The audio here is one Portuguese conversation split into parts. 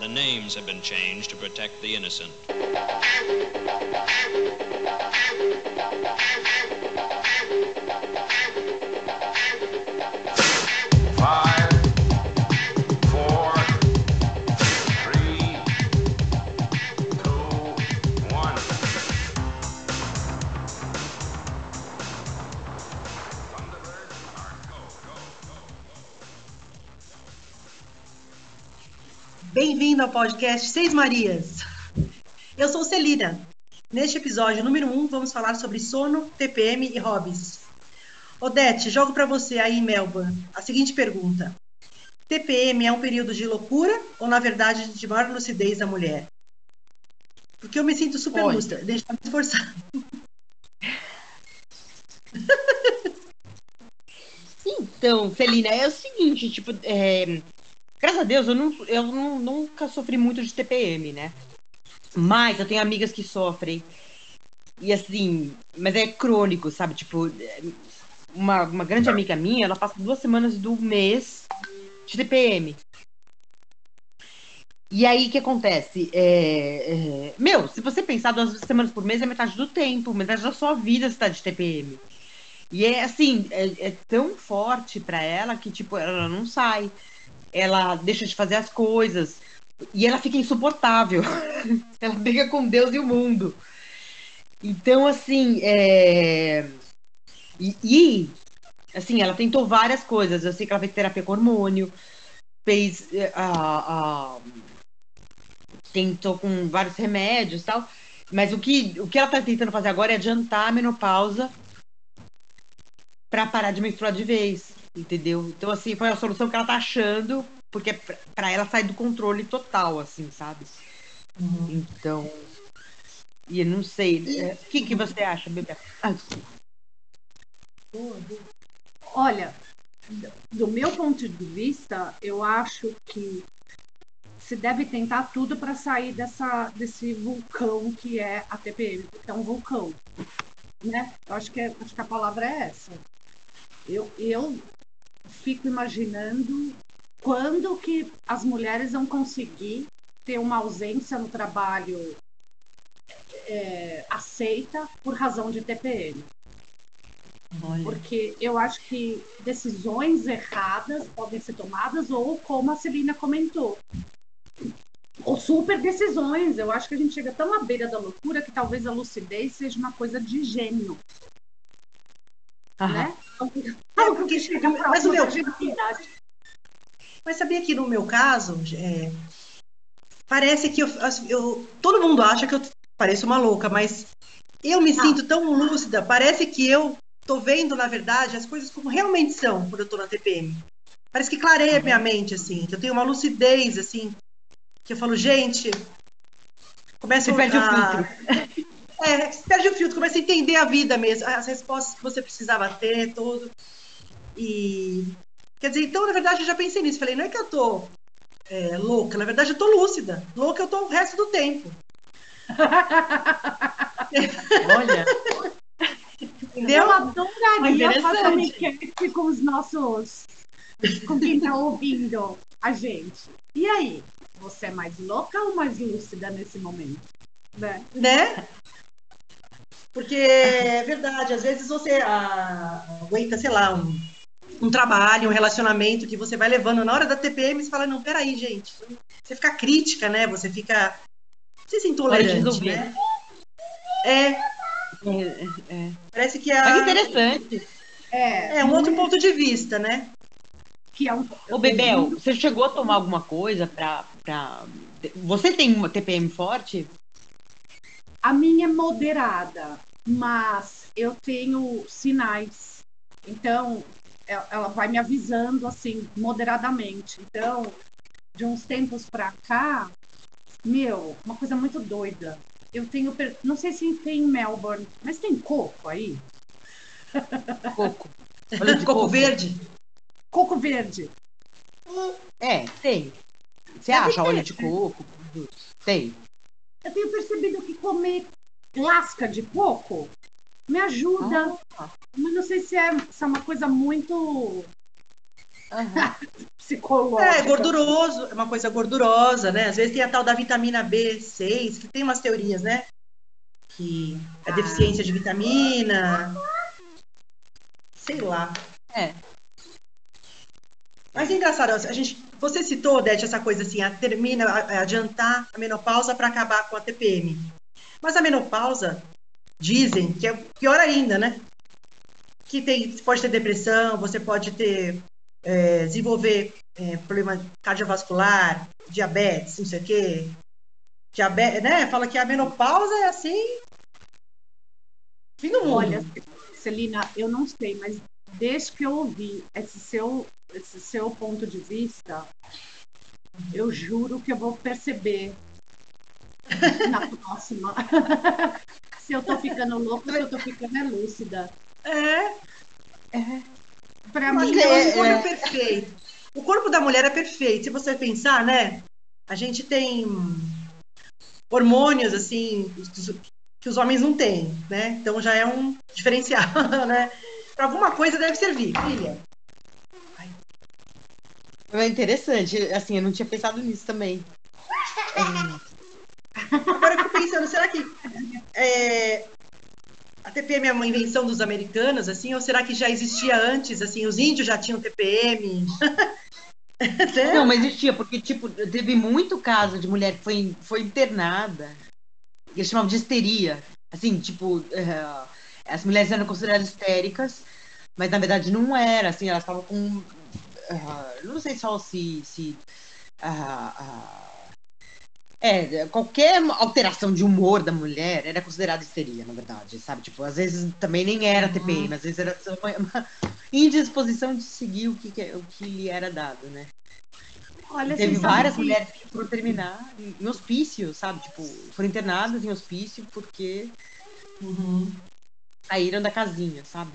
The names have been changed to protect the innocent. Bem-vindo ao podcast Seis Marias. Eu sou Celina. Neste episódio número 1, um, vamos falar sobre sono, TPM e hobbies. Odete, jogo para você aí em Melbourne a seguinte pergunta: TPM é um período de loucura ou, na verdade, de maior lucidez da mulher? Porque eu me sinto super Olha. lúcida, deixa eu me esforçar. Então, Celina, é o seguinte, tipo, é, graças a Deus, eu, não, eu não- nunca sofri muito de TPM, né? Mas eu tenho amigas que sofrem. E assim, mas é crônico, sabe? Tipo, uma, uma grande amiga minha, ela passa duas semanas do mês de TPM. E aí, o que acontece? É, é, meu, se você pensar duas semanas por mês, é metade do tempo, metade da sua vida está de TPM. E é assim, é, é tão forte pra ela que, tipo, ela não sai. Ela deixa de fazer as coisas. E ela fica insuportável. ela briga com Deus e o mundo. Então, assim, é... E, e, assim, ela tentou várias coisas. Eu sei que ela fez terapia com hormônio, fez. é, tentou com vários remédios e tal. Mas o que, o que ela tá tentando fazer agora é adiantar a menopausa pra parar de menstruar de vez, entendeu? Então, assim, foi a solução que ela tá achando, porque pra ela sai do controle total, assim, sabe? Então. E eu não sei. é, O que, que você acha, Bebê? Ah. Olha, do- do meu ponto de vista, eu acho que se deve tentar tudo para sair dessa, desse vulcão que é a TPM, porque é um vulcão, né? Eu acho que, é- acho que a palavra é essa. Eu, eu fico imaginando quando que as mulheres vão conseguir ter uma ausência no trabalho é, aceita por razão de TPM. Olha. Porque eu acho que decisões erradas podem ser tomadas, ou como a Celina comentou, ou super decisões. Eu acho que a gente chega tão à beira da loucura que talvez a lucidez seja uma coisa de gênio, Aham. né? Algo porque- que chega mas o meu-. Mas sabia que no meu caso, é, parece que eu, eu- todo mundo acha que eu pareço uma louca, mas eu me Ah. sinto tão lúcida, parece que eu tô vendo, na verdade, as coisas como realmente são quando eu tô na TPM. Parece que clareia minha mente, assim, que eu tenho uma lucidez, assim, que eu falo, gente, começa Você perde o a... filtro. É, você perde o filtro, começa a entender a vida mesmo, as respostas que você precisava ter, tudo. E. Quer dizer, então, na verdade, eu já pensei nisso. Falei, não é que eu tô é, louca, na verdade, eu tô lúcida. Louca eu tô o resto do tempo. Olha. Entendeu? Eu adoraria fazer uma enquete com os nossos. com quem está ouvindo a gente. E aí? Você é mais louca ou mais lúcida nesse momento? Né? Né? Porque é verdade, às vezes você ah, aguenta, sei lá, um, um trabalho, um relacionamento que você vai levando na hora da TPM, você fala, não, peraí, gente. Você fica crítica, né? Você fica. Sei se intolerante, né? É, É, é. parece que que a. interessante. É, É um outro ponto de vista, né? que é um. Ô, Bebel, você chegou a tomar alguma coisa pra. pra... Você tem uma TPM forte? A minha é moderada, mas eu tenho sinais. Então, e- ela vai me avisando assim, moderadamente. Então, de uns tempos pra cá, meu, uma coisa muito doida. Eu tenho, não sei se tem em Melbourne, mas tem coco aí? Coco. Olha de Coco verde. Coco verde. É, tem. Você Deve acha ter. óleo de coco? Tem. Eu tenho percebido que comer lasca de coco me ajuda. Ah. Mas não sei se é, se é uma coisa muito Aham. psicológica. É, gorduroso, é uma coisa gordurosa, né? Às vezes tem a tal da vitamina B6, que tem umas teorias, né? Que é deficiência de vitamina. Sei lá. É. Mas é engraçado, a gente, você citou, Dete, essa coisa assim, a, termina, a, a adiantar a menopausa para acabar com a TPM. Mas a menopausa, dizem que é pior ainda, né? Que tem, você pode ter depressão, você pode ter, é, desenvolver é, problema cardiovascular, diabetes, não sei o quê. Diabetes, né? Fala que a menopausa é assim. Fim do mundo. Olha, Celina, eu não sei, mas desde que eu ouvi esse seu, esse seu ponto de vista, eu juro que eu vou perceber na próxima. se eu tô ficando louca, se eu tô ficando é lúcida. É, Pra Mas mim, é, é- o corpo é é. perfeito. O corpo da mulher é perfeito. Se você pensar, né? A gente tem hormônios, assim, que os homens não têm, né? Então já é um diferencial, né? Para alguma coisa deve servir, filha. É interessante, assim, eu não tinha pensado nisso também. Agora eu fico pensando, será que é, a TPM é uma invenção dos americanos, assim, ou será que já existia antes, assim, os índios já tinham TPM? Né? Não, mas existia, porque, tipo, teve muito caso de mulher que foi, foi internada, que eles chamavam de histeria. Assim, tipo, eh, as mulheres eram consideradas histéricas, mas na verdade não era, assim, elas estavam com. Ah, não sei só se. se ah, é, qualquer alteração de humor da mulher era considerada histeria, na verdade, sabe? Tipo, às vezes também nem era TPM, às vezes era só uma, uma indisposição de seguir o que, o que lhe era dado, né? olha, Teve várias que mulheres que foram terminar em, em hospício, sabe? Tipo, foram internadas em hospício porque Uhum. saíram da casinha, sabe?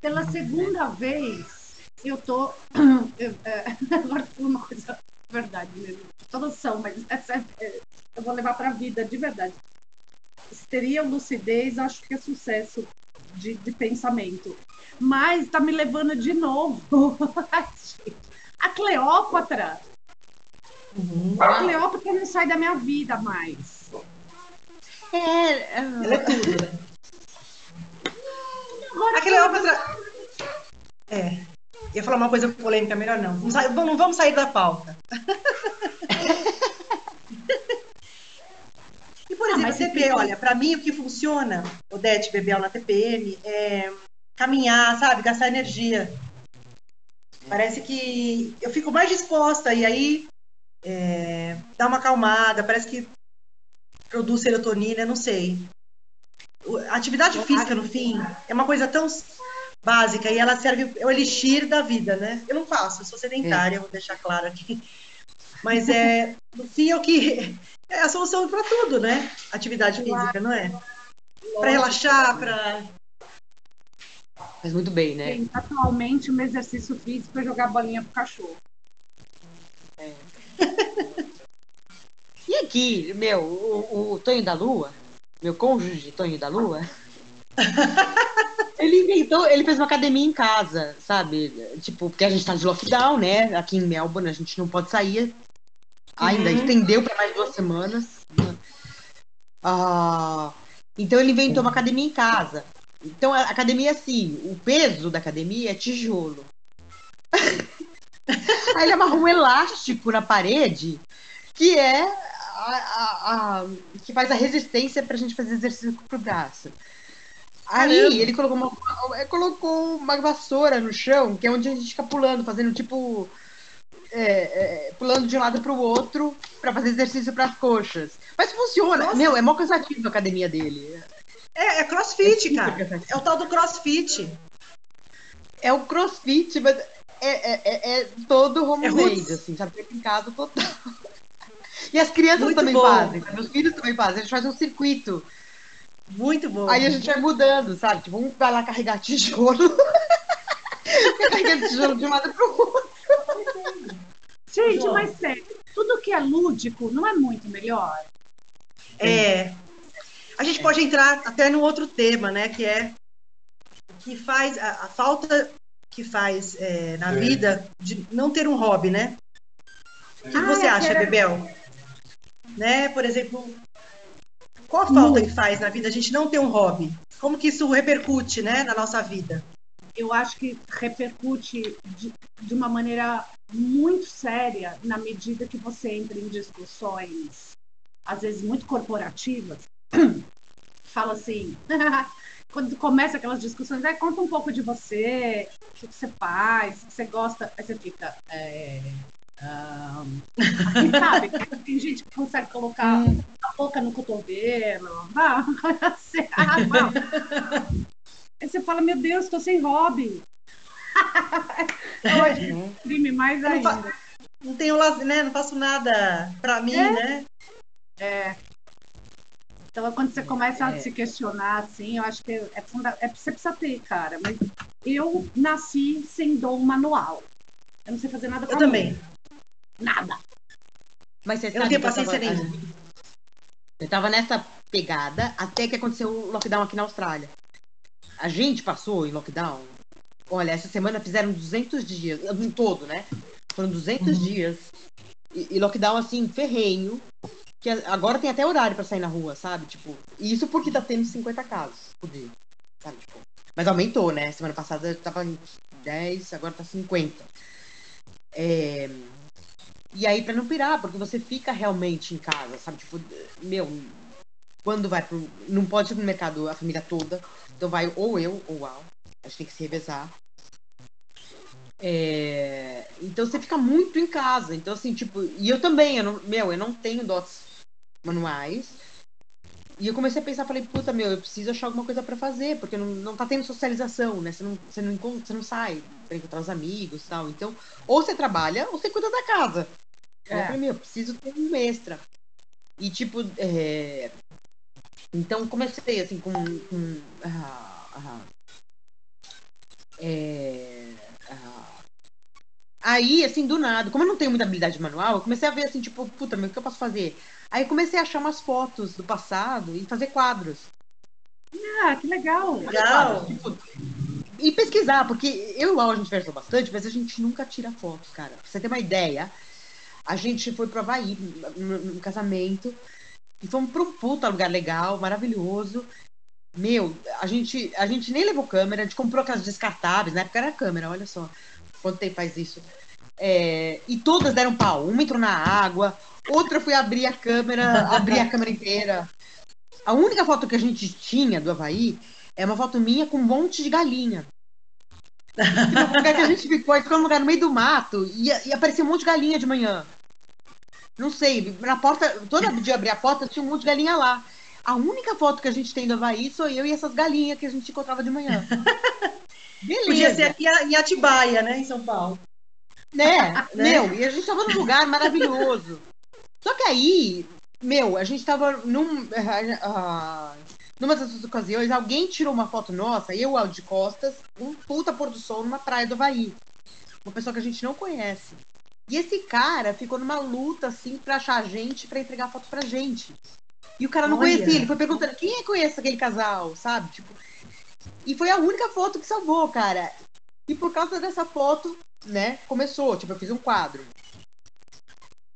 Pela segunda vez, eu tô. eu, é, agora foi uma coisa verdade mesmo. Todas são, mas essa é- é- eu vou levar pra vida de verdade. Histeria ou lucidez, acho que é sucesso de, de pensamento. Mas tá me levando de novo. A Cleópatra. Uhum. A Cleópatra não sai da minha vida mais. É, Ela é tudo, né? Agora A Cleópatra. É. Ia falar uma coisa polêmica, melhor não. Não, vamos sair da pauta. e, por Ah, exemplo, mas a se TPM, fica- olha, pra mim o que funciona, Odete Bebel na TPM, é caminhar, sabe? Gastar energia. Parece que eu fico mais disposta e aí é, dá uma acalmada, parece que produz serotonina, não sei. Atividade física, no fim, é uma coisa tão básica e ela serve, é o elixir da vida, né? Eu não faço, eu sou sedentária, vou deixar claro aqui. Mas é, no fim, é o que é a solução para tudo, né? Atividade física, não é? Para relaxar, para faz muito bem, né? Gente, atualmente, o meu exercício físico é jogar bolinha pro cachorro. E aqui, meu, o, o Tonho da Lua, meu cônjuge Tonho da Lua, ele inventou, ele fez uma academia em casa, sabe? Tipo, porque a gente tá de lockdown, né? Aqui em Melbourne a gente não pode sair. Ainda Uhum. estendeu para mais duas semanas. Ah, então ele inventou uma academia em casa. Então a academia, assim, o peso da academia é tijolo. Aí ele amarrou um elástico na parede que é a, a- a- que faz a resistência pra gente fazer exercício pro braço. Aí Caramba. ele colocou uma, eh, colocou uma vassoura no chão, que é onde a gente fica pulando, fazendo tipo. é, é, pulando de um lado pro outro pra fazer exercício pras coxas. Mas funciona. Nossa. Meu, é mó cansativo a academia dele. é, é crossfit, super cara. cansativo. É o tal do crossfit. É o crossfit, mas é, é, é- é todo homemade, roots. assim, sabe? Feito em casa total. E as crianças Muito também bom. fazem, sabe? meus filhos também fazem. A gente faz um circuito. Muito bom. Aí a gente vai mudando, sabe? Tipo, um vai lá carregar tijolo. Fica carregando tijolo de um lado pro outro. Gente, mas sério, tudo que é lúdico não é muito melhor? É. A gente pode entrar até no outro tema, né? Que é o que faz a, a falta que faz é, na Sim. vida de não ter um hobby, né? O que Ah, você é, acha, era- Bebel? Né, por exemplo, qual a falta que faz na vida a gente não ter um hobby? Como que isso repercute, né, na nossa vida? eu acho que repercute de, de uma maneira muito séria na medida que você entra em discussões, às vezes muito corporativas. Fala assim, quando começa aquelas discussões, "Ai, conta um pouco de você, o que você faz, o que você gosta, aí você fica. É, assim, sabe? Tem gente que consegue colocar a boca no cotovelo. Ah, você- ah. Aí você fala, meu Deus, estou sem hobby. Hoje, crime mais Eu não fa- ainda. Não tenho lazer, né? Não faço nada pra mim, É? né? Então, quando você começa a É. se questionar, assim, eu acho que é, funda... é você precisa ter, cara. Mas eu nasci sem dom manual. Eu não sei fazer nada com Eu a mão. Nada. Mas você Eu não tenho paciência tava- nenhuma. Eu tava nessa pegada até que aconteceu o lockdown aqui na Austrália. A gente passou em lockdown. Olha, essa semana fizeram 200 dias, um todo, né? Foram 200 dias. E, e lockdown, assim, ferrenho. Que agora tem até horário pra sair na rua, sabe? Tipo, e isso porque tá tendo 50 casos por dia. Sabe? Tipo, mas aumentou, né? Semana passada tava em 10, agora tá 50. É, E aí, pra não pirar, porque você fica realmente em casa, sabe? Tipo, meu, quando vai pro. Não pode ir pro mercado a família toda. Então vai ou eu ou Al. A gente tem que se revezar. É, Então você fica muito em casa. Então, assim, tipo. E eu também, eu não... meu, eu não tenho dotes manuais. E eu comecei a pensar, falei, puta, meu, eu preciso achar alguma coisa pra fazer, porque não, não tá tendo socialização, né? Você não, você não, encontra, você não sai pra encontrar os amigos e tal. Então, ou você trabalha, ou você cuida da casa. É. Eu falei, meu, preciso ter um extra. E, tipo, é... então comecei, assim, com. com ah, ah, é, ah, Aí, assim, do nada, como eu não tenho muita habilidade manual, eu comecei a ver, assim, tipo, puta, meu, o que eu posso fazer? Aí eu comecei a achar umas fotos do passado e fazer quadros. Ah, que legal. Legal. Tipo, e pesquisar, porque eu e o Al, a gente conversou bastante, mas a gente nunca tira fotos, cara. Pra você ter uma ideia, a gente foi pro Havaí, no, casamento, e fomos pra um puta lugar legal, maravilhoso. Meu, a gente, a gente nem levou câmera, a gente comprou aquelas descartáveis, na época era câmera, olha só. Quanto tempo faz isso? É, e todas deram pau. Uma entrou na água, outra foi abrir a câmera, abrir a câmera inteira. A única foto que a gente tinha do Havaí é uma foto minha com um monte de galinha. Tipo, o lugar que a gente ficou, a gente ficou num lugar no meio do mato e, e aparecia um monte de galinha de manhã. Não sei, na porta, toda de abrir a porta tinha um monte de galinha lá. A única foto que a gente tem do Havaí sou eu e essas galinhas que a gente encontrava de manhã. Beleza. Podia ser aqui em Atibaia, né, em São Paulo. Né? Né? Meu, e a gente tava num lugar maravilhoso. Só que aí, meu, a gente tava num, ah, numa dessas ocasiões, alguém tirou uma foto nossa, eu, de costas, um puta pôr do sol numa praia do Havaí. Uma pessoa que a gente não conhece. E esse cara ficou numa luta, assim, pra achar a gente, pra entregar a foto pra gente. E o cara não Olha. conhecia, ele foi perguntando, quem é que conhece aquele casal, sabe? Tipo, e foi a única foto que salvou, cara. E por causa dessa foto, né, começou. Tipo, eu fiz um quadro.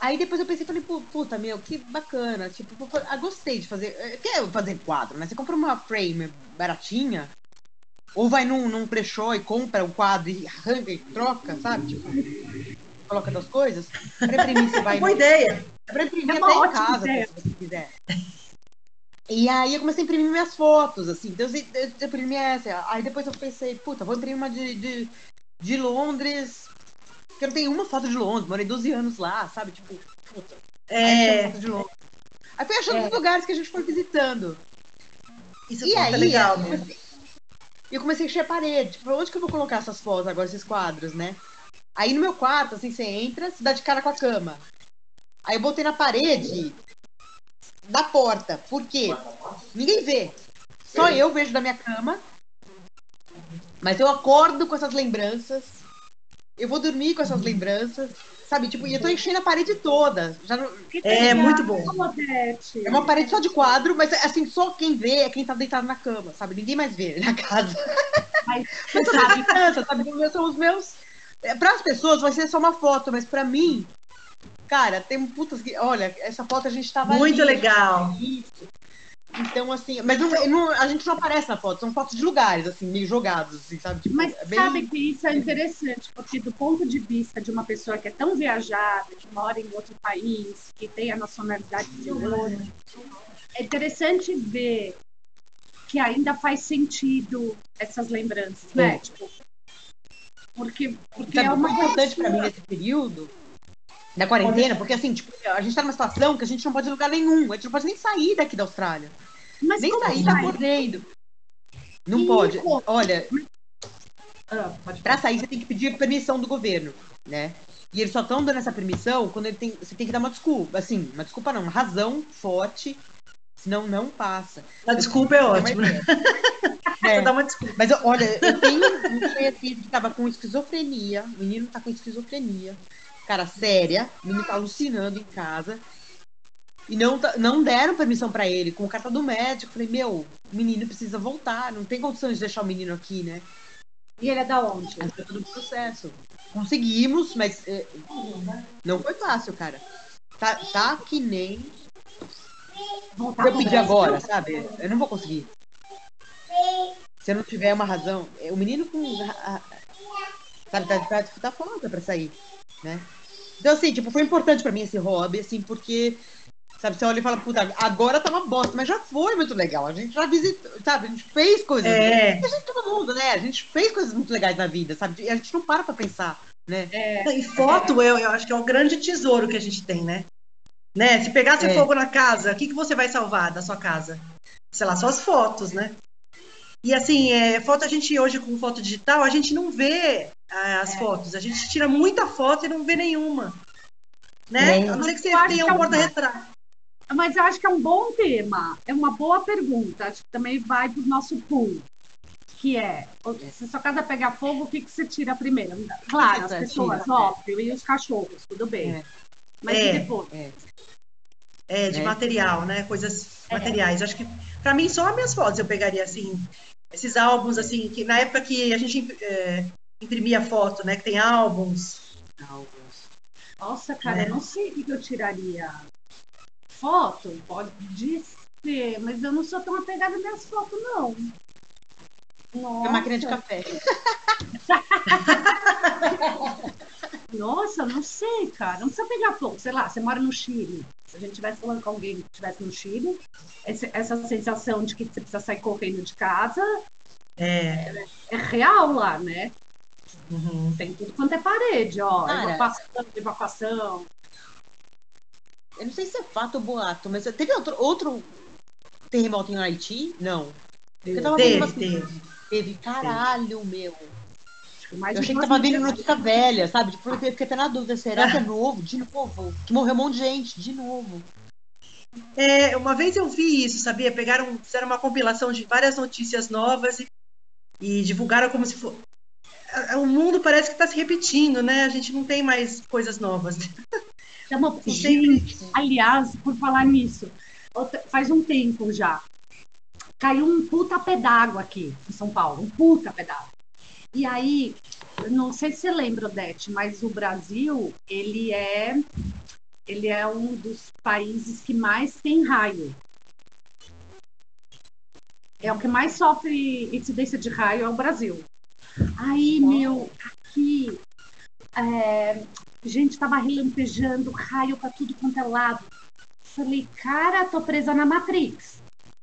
Aí depois eu pensei, falei, "Pu- puta, meu, que bacana. Tipo, fa- ah, gostei de fazer. eh, Quer fazer quadro, né? Você compra uma frame baratinha, ou vai num, num brechó e compra o quadro e arranca e troca, sabe? Tipo, coloca das coisas. Pra imprimir, você vai. Boa no- ideia. Pra imprimir É até em casa, ideia. se você quiser. E aí eu comecei a imprimir minhas fotos, assim. Então eu, eu, eu imprimi essa. Aí depois eu pensei, puta, vou imprimir uma de, de, de Londres. Porque eu não tenho uma foto de Londres, morei 12 anos lá, sabe? Tipo, puta. Aí É, foto de Londres. Aí fui achando É. os lugares que a gente foi visitando. isso E é aí, legal eu comecei, eu comecei a encher a parede. Tipo, onde que eu vou colocar essas fotos agora, esses quadros, né? Aí no meu quarto, assim, você entra, se dá de cara com a cama. Aí eu botei na parede da porta. Por quê? Ninguém vê. Só eu vejo da minha cama. Mas eu acordo com essas lembranças. Eu vou dormir com essas lembranças. Sabe? Tipo, e eu tô enchendo a parede toda. Já não- É, legal, muito bom. É uma parede só de quadro, mas assim, só quem vê é quem tá deitado na cama, sabe? Ninguém mais vê na casa. Mas Mas sabe, criança, sabe? São os meus. Para as pessoas vai ser só uma foto, mas para mim, cara, tem putas que. Olha, essa foto a gente tava. Muito ali, legal. Isso. Então, assim, mas não, não- a gente não aparece na foto, são fotos de lugares, assim, meio jogados, assim, sabe? Tipo, mas é bem- sabe que isso é interessante, porque do ponto de vista de uma pessoa que é tão viajada, que mora em outro país, que tem a nacionalidade de outro, é interessante ver que ainda faz sentido essas lembranças, né? Sim. Tipo, porque, porque Sabe, é uma importante pra mim nesse período da quarentena, porque assim, tipo, a gente tá numa situação que a gente não pode ir em lugar nenhum, a gente não pode nem sair daqui da Austrália, Mas nem como sair vai? tá correndo. Não Ih, pode. pô. Olha, Ah, Pra sair, você tem que pedir permissão do governo, né? E eles só estão dando essa permissão quando ele tem, você tem que dar uma desculpa. Assim, uma desculpa não, uma razão forte, senão não passa. A desculpa é Tem uma ótima. É, dá uma desculpa. mas olha, eu tenho um conhecido que tava com esquizofrenia. O menino tá com esquizofrenia. Cara, séria. O menino tá alucinando em casa. E não, tá- não deram permissão pra ele, com carta do médico. Falei, meu, o menino precisa voltar. Não tem condições de deixar o menino aqui, né? E ele é da onde? Foi todo processo. Conseguimos, mas é, não foi fácil, cara. Tá, tá que nem. Voltar Se eu pedir agora, sabe? Eu não vou conseguir. Se eu não tiver uma razão. é, O menino com. Sabe, tá, tá, tá foda pra sair, né? Então, assim, tipo, foi importante pra mim esse hobby, assim, porque. Sabe, você olha e fala, puta, agora tá uma bosta, mas já foi muito legal. A gente já visitou, sabe? A gente fez coisas. É. A gente, todo mundo, né? A gente fez coisas muito legais na vida, sabe? E a gente não para pra pensar, né? E foto, eu, eu acho que é um grande tesouro que a gente tem, né? né? Se pegasse É. fogo na casa, o que, que você vai salvar da sua casa? Sei lá, suas fotos, né? E assim, é, foto a gente hoje com foto digital, a gente não vê ah, as fotos. A gente tira muita foto e não vê nenhuma. Né? Nem. A não ser que você tenha é um porta-retrato. Mas eu acho que é um bom tema. É uma boa pergunta. Acho que também vai para o nosso pool. Que é, se sua casa pegar fogo, o que, que você tira primeiro? Claro, as pessoas, tira. óbvio, e os cachorros, tudo bem. É. Mas É. e depois? É. É, de material, né? Coisas É. materiais. Acho que, pra mim, só as minhas fotos eu pegaria, assim, esses álbuns, assim, que na época que a gente é, imprimia foto, né? Que tem álbuns. Nossa, cara, É. eu não sei o que eu tiraria. Foto? Pode ser, mas eu não sou tão apegada às minhas fotos, não. Nossa, É máquina de café. Nossa, não sei, cara. Não precisa pegar fogo. Sei lá, você mora no Chile. Se a gente estivesse falando com alguém que estivesse no Chile, esse- essa sensação de que você precisa sair correndo de casa É. é real lá, né? uhum. Tem tudo quanto é parede, ó. Cara. Evacuação, evacuação. Eu não sei se é fato ou boato, mas teve outro, outro terremoto em Haiti? Não. Teve, umas teve. Teve, caralho, meu. Mais Eu achei que tava vindo mil notícia velha, sabe? Tipo, eu fiquei até na dúvida, será que é novo? De novo. Que morreu um monte de gente, de novo. É, uma vez eu vi isso, sabia? Pegaram, fizeram uma compilação de várias notícias novas e, e divulgaram como se fosse. O mundo parece que está se repetindo, né? A gente não tem mais coisas novas. Chama- Sempre- Gente, aliás, por falar nisso, faz um tempo já. Caiu um puta d'água aqui em São Paulo, um puta d'água. E aí, não sei se você lembra, Odete, mas o Brasil, ele é ele é um dos países que mais tem raio. É o que mais sofre incidência de raio é o Brasil. Aí, meu, aqui é, gente tava relampejando, raio pra tudo quanto é lado. Falei, cara, tô presa na Matrix.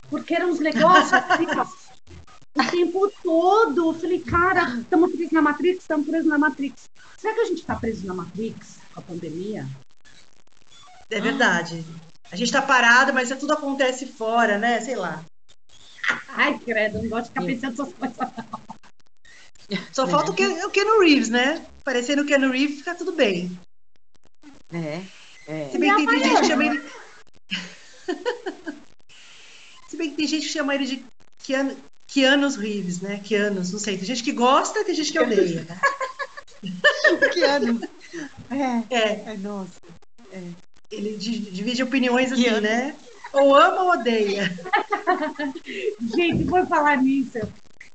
Porque eram uns negócios assim, ó, o tempo todo. Eu falei, cara, estamos presos na Matrix, estamos presos na Matrix. Será que a gente tá preso na Matrix com a pandemia? É verdade. A gente está parado, mas tudo acontece fora, né? Sei lá. Ai, credo, não gosto de ficar pensando essas coisas. Só falta o Ken, o Keanu Reeves, né? Parecendo o Keanu Reeves, fica tudo bem. É. É. Se bem que tem, tem gente que chama ele. Se bem que tem gente que chama ele de Keanu, Keanu Reeves, né? Keanos, não sei. Tem gente que gosta tem gente que odeia. né? Que? É. É, Ai, nossa. ele di- divide opiniões assim, né? Ou ama ou odeia. Gente, por falar nisso,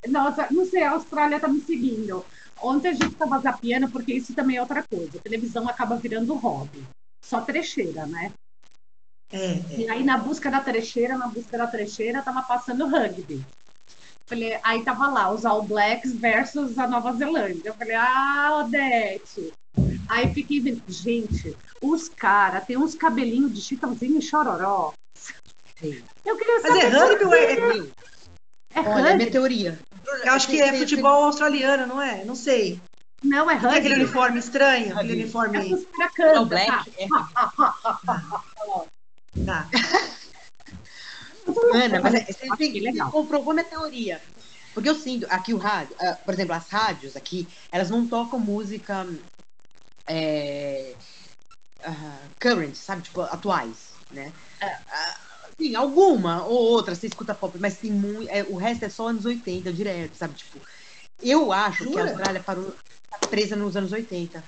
Nossa, não sei, a Austrália tá me seguindo. Ontem a gente tava zapiando, porque isso também é outra coisa. A televisão acaba virando hobby. Só trecheira, né? É, é. E aí, na busca da trecheira, na busca da trecheira, tava passando rugby. Falei, aí tava lá, os All Blacks versus a Nova Zelândia. Eu falei, ah, Odete. Aí fiquei vendo, gente, os caras têm uns cabelinhos de chitãozinho e chororó. Sei. Eu queria Mas é saber. rugby ou é, é- É Olha, é rugby? minha teoria. Eu acho que é futebol australiano, não é? Não sei. Não, é Não é aquele rugby. uniforme estranho? Aquele Rugby. É uniforme. caras cantam, All Black é Tá. Ana, mas é- você, você legal. comprovou minha teoria. Porque eu sinto, aqui o rádio, ah, por exemplo, as rádios aqui, elas não tocam música é, ah, current, sabe? Tipo, atuais, né? Ah, Sim, alguma ou outra, você escuta pop, mas tem muito. o resto é só anos 80, direto, sabe? Tipo, eu acho que a Jura? Austrália parou tá presa nos anos 80.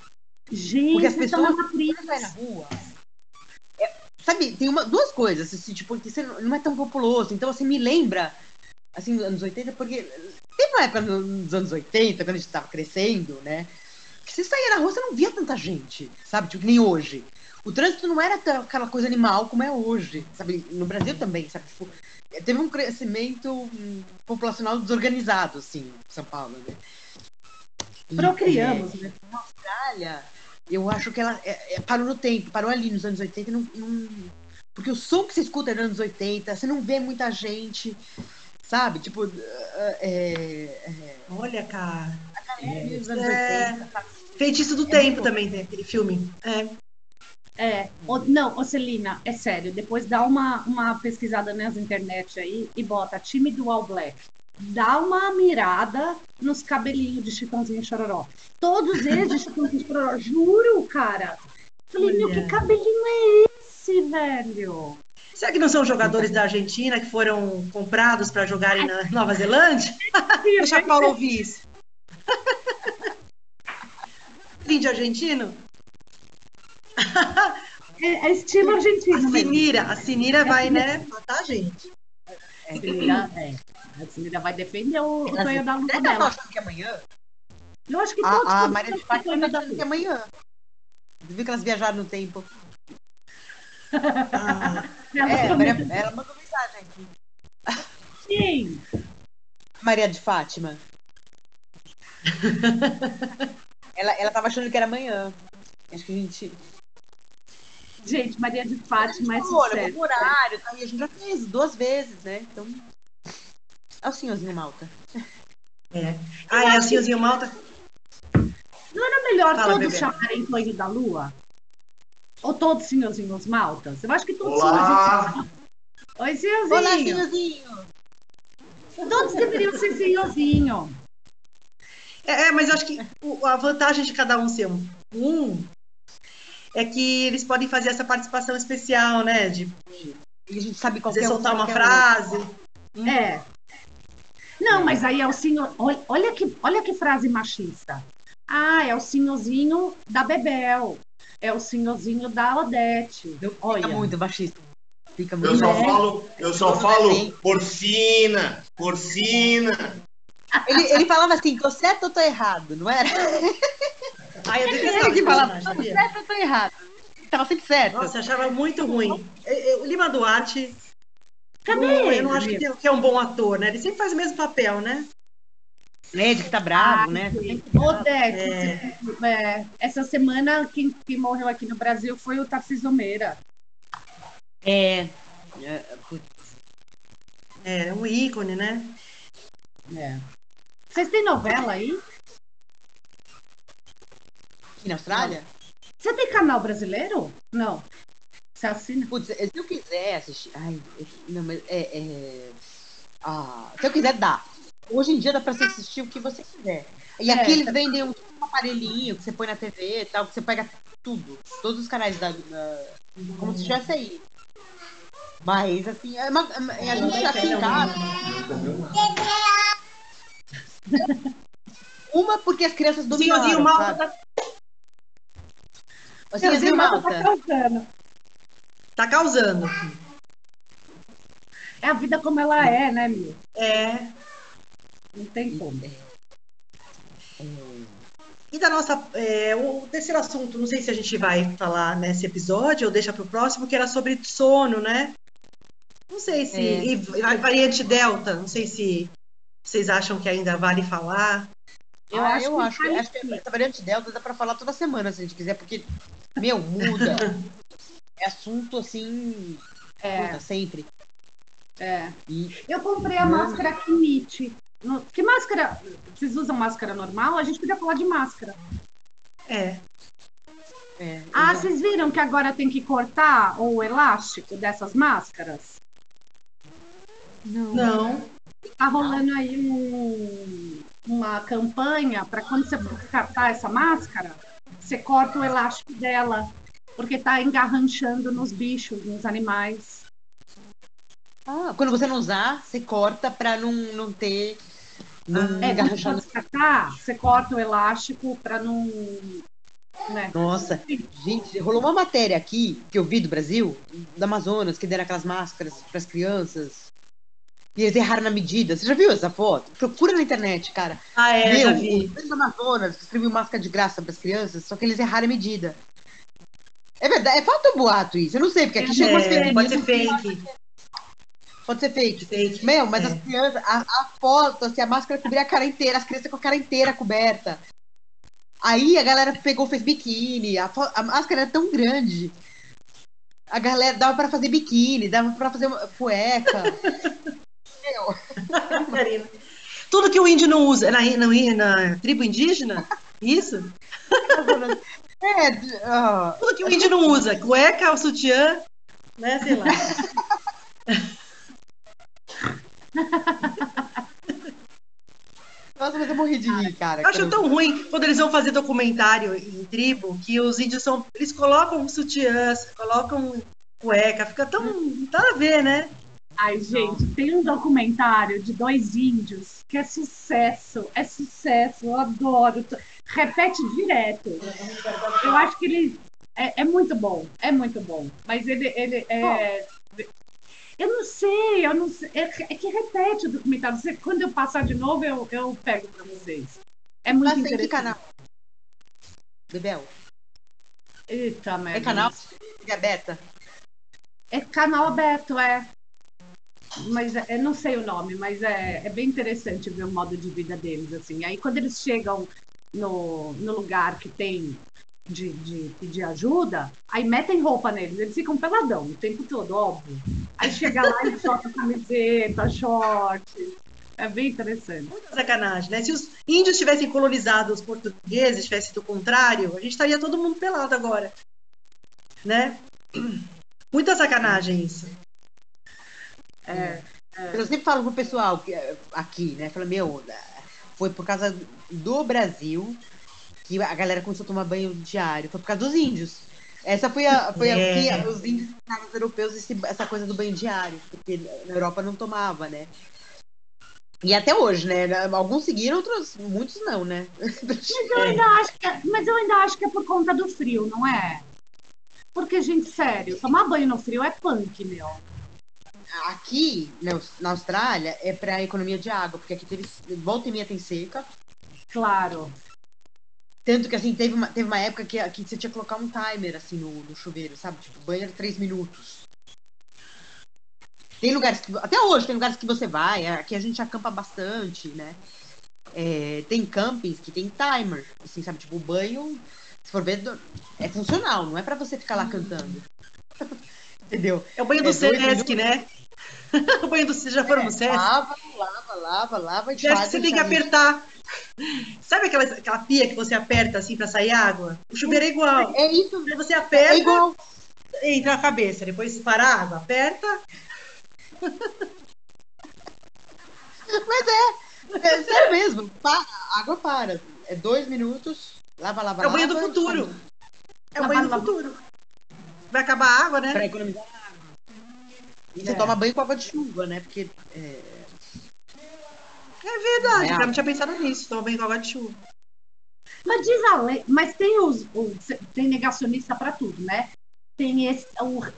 Gente, Porque as pessoas- matriz. Quando vai na rua. É- sabe, tem uma, duas coisas, assim, tipo, que você não é tão populoso. Então, assim, me lembra, assim, dos anos 80, porque teve uma época no- nos anos 80, quando a gente tava crescendo, né? Que você saía na rua, você não via tanta gente, sabe? Tipo, nem hoje. O trânsito não era aquela coisa animal como é hoje, sabe? No Brasil também, sabe? Tipo, teve um crescimento hum, populacional desorganizado, assim, em São Paulo, né? Procriamos, né? Austrália, eu acho que ela é, é, parou no tempo, parou ali nos anos 80. Não, não- porque o som que você escuta é dos anos 80, você não vê muita gente, sabe? Tipo, é, é, Olha, cara. é, dos anos É. 80. sabe? Feitiço do É Tempo também tem aquele filme. É. É, ô, não, ô Celina, é sério, depois dá uma, uma pesquisada nas internet aí e bota time do All Black. Dá uma mirada nos cabelinhos de Chitãozinho e Chororó. Todos eles de Chitãozinho e Chororó, juro, cara. Falei, meu, que Olha. cabelinho é esse, velho? Será que não são jogadores da Argentina que foram comprados para jogarem na Nova Zelândia? Deixa a Paula ouvir isso. Filho argentino? É, é estilo A argentino mesmo. Sinira, a Sinira vai, né, matar a gente. A Celina, é. A vai defender o, o sonho da luta Você tá dela. achando que é amanhã? Eu acho que todos A, a Maria de Fátima tá achando que é amanhã. Viu que elas viajaram no tempo? Ah, É, Maria, ela mandou mensagem aqui. Sim. Maria de Fátima. ela, ela tava achando que era amanhã. Acho que a gente. Gente, Maria de Fátima é sucesso. o horário, tá? e a gente já fez duas vezes, né? Então. É o senhorzinho Malta. é. Ah, é assim, Ozinho Malta. Não era melhor Fala, todos bebê. chamarem Tonho da Lua? Ou todos senhorzinhos maltas? Eu acho que todos Olá! senhorzinhos. Oi, senhorzinho. Olá, senhorzinho! Todos deveriam ser senhorzinho. É, é, mas eu acho que o- a vantagem de cada um ser um, um é que eles podem fazer essa participação especial, né? De E a gente sabe qual fazer que é soltar uma é frase. É. Não, mas aí é o senhor. Olha, que, olha que frase machista. Ah, é o senhorzinho da Bebel. É o senhorzinho da Odete. Fica Olha. muito baixista. Fica Eu muito. só Né? falo, eu só falo porcina, porcina. Ele, ele falava assim, tô certo ou tô errado, não era? Ai, eu detestava que falava, personagem, tô sabia? certo ou tô errado. Ele tava sempre certo. Nossa, achava muito ruim. Eu- eu- O Lima Duarte, Cadê não- eu ele, não acho que, é um bom ator, né? Ele sempre faz o mesmo papel, né? de que tá bravo, né? Odete, É. você- é, essa semana quem, quem morreu aqui no Brasil foi o Tarcísio Meira. É. é, putz, É, é um ícone, né? É. Vocês têm novela aí? Aqui na Austrália? Você tem canal brasileiro? Não. Você assina? Putz, se eu quiser assistir. Ai, é- não, mas é. é- ah, se eu quiser, dá. Hoje em dia dá pra você assistir o que você quiser. E É, aqui eles tá- vendem um, um aparelhinho que você põe na TV e tal, que você pega tudo. Todos os canais da. da- como se estivesse aí. Mas, assim, é uma- é- a gente aqui em casa. Uma porque as crianças dominaram. Senhorzinho Malta sabe? Tá, O Senhorzinho Malta. tá causando. tá causando. É a vida como ela é, né, meu? É. Não tem como. E da nossa. É, o terceiro assunto, não sei se a gente vai falar nesse episódio ou deixa para o próximo, que era sobre sono, né? Não sei se. É. E variante Delta, não sei se vocês acham que ainda vale falar. Eu Ah, acho eu que acho, acho que sim. essa variante Delta dá pra falar toda semana, se a gente quiser, porque, meu, muda. é assunto assim, É, puta, sempre. é. E Eu comprei a Mano. máscara Kinite. No- Que máscara? Vocês usam máscara normal? A gente podia falar de máscara. É. é, Ah, vocês viram que agora tem que cortar o elástico dessas máscaras? Não. Tá rolando aí um- uma campanha para quando você for descartar essa máscara, você corta o elástico dela, porque tá engarranchando nos bichos, nos animais. Ah, quando você não usar, você corta pra não, não ter. Não É, quando você descartar, você corta o elástico para não. Né? Nossa, gente, rolou uma matéria aqui que eu vi do Brasil, do Amazonas, que deram aquelas máscaras pras crianças. E eles erraram na medida. Você já viu essa foto? Procura na internet, cara. Ah, é, Meu, já vi. o Amazonas distribuiu máscara de graça pras crianças, só que eles erraram a medida. É verdade, é fato ou boato isso? Eu não sei, porque aqui chega umas É, pode ser fake. Pode ser fake. fake. Meu, mas É. as crianças, a, a foto, assim, a máscara cobria a cara inteira, as crianças com a cara inteira coberta. Aí a galera pegou, fez biquíni, a, a máscara era tão grande. A galera dava pra fazer biquíni, dava pra fazer uma cueca. Tudo que o índio não usa. Na, na, na tribo indígena? Isso? é, ah, Tudo que o índio não usa. Cueca, o sutiã, né? Sei lá. nossa, mas eu morri de rir, cara. Eu acho tão ruim quando eles vão fazer documentário em tribo que os índios são. Eles colocam sutiãs, colocam cueca, fica tão. Nada a ver, né? Ai, gente, tem um documentário de dois índios que é sucesso, é sucesso, eu adoro. Repete direto. Eu acho que ele é, é muito bom, é muito bom. Mas ele, ele é. Eu não sei, eu não sei. É, é que repete o documentário. Você- quando eu passar de novo, eu, eu pego pra vocês. É muito Mas tem que interessante. canal? Bebel, Eita, merda. é canal? É aberta? É canal aberto, é. Mas é- eu não sei o nome, mas é, é bem interessante ver o modo de vida deles, assim. Aí quando eles chegam no, no lugar que tem de, de pedir ajuda, aí metem roupa neles, eles ficam peladão o tempo todo, óbvio. Aí chega lá e solta camiseta, short. É bem interessante. Muita sacanagem, né? Se os índios tivessem colonizado os portugueses, tivesse sido o contrário, a gente estaria todo mundo pelado agora. Né? Muita sacanagem isso. É, Eu sempre falo pro pessoal que, aqui, né? Fala, meu, foi por causa do Brasil que a galera começou a tomar banho diário. Foi por causa dos índios. Essa foi a, foi É. a que os índios os europeus esse- essa coisa do banho diário, porque na Europa não tomava, né? E até hoje, né? Alguns seguiram, outros, muitos não, né? Mas eu ainda acho que é, mas eu ainda acho que é por conta do frio, não é? Porque, gente, sério, tomar banho no frio é punk, meu. Aqui, na Aus- na Austrália, é pra economia de água, porque aqui teve, volta e meia tem seca, Claro. Tanto que, assim, teve uma, teve uma época que, que você tinha que colocar um timer, assim, no, no chuveiro, sabe? Tipo, banho era três minutos. Tem lugares que... Até hoje tem lugares que você vai, aqui a gente acampa bastante, né? É, tem campings que tem timer, assim, sabe? Tipo, o banho, se for ver, é funcional, não é pra você ficar lá cantando. Entendeu? É o banho do É Sesc, né? O banho do Vocês já foram no Sesc? Lava, lava, lava, lava e Sesc faz você tem que apertar. Sabe aquela, aquela pia que você aperta assim pra sair água? O chuveiro é igual. É isso, Aí você é aperta, igual. entra a cabeça. Depois para a água, aperta. Mas é, é sério mesmo. Pa- a água para. É dois minutos, lava, lava, É o banho lava, do futuro. É o banho do Lava, futuro. Vai acabar a água, Pra né? economizar água. E você É. toma banho com água de chuva, né? Porque é, É verdade, É eu não tinha pensado nisso. Toma banho com água de chuva. Mas diz a lei, mas tem os, os- tem negacionista para tudo, né? Tem esse-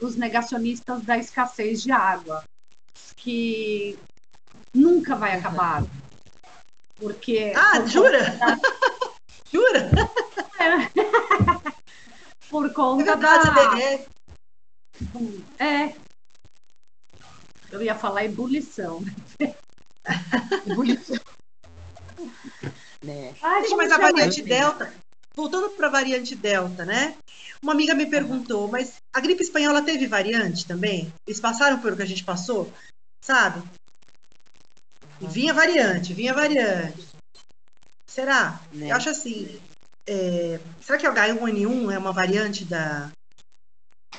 os negacionistas da escassez de água, que nunca vai acabar. Porque. Ah, jura? jura? Por É conta verdade, da. é. É. Eu ia falar ebulição. Ebulição. né? Ai, Gente, mas a variante Delta, voltando para a variante Delta, né? Uma amiga me perguntou, mas a gripe espanhola teve variante também? Eles passaram pelo que a gente passou? Sabe? E vinha variante, vinha variante. Será? Né? Eu acho assim. é, será que o H1N1 é uma variante da,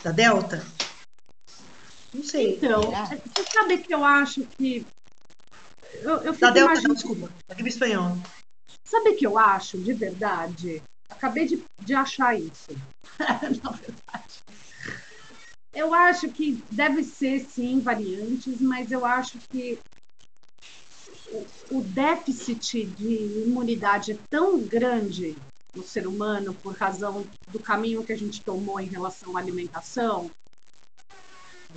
da Delta? Não sei. Então, Será? você sabe que eu acho que. Eu, eu fico Delta, não, imaginando- desculpa. Da gripe espanhola. Sabe o que eu acho, de verdade? Acabei de, de achar isso. Na verdade. Eu acho que deve ser, sim, variantes, mas eu acho que o, o déficit de imunidade é tão grande no ser humano por razão do caminho que a gente tomou em relação à alimentação.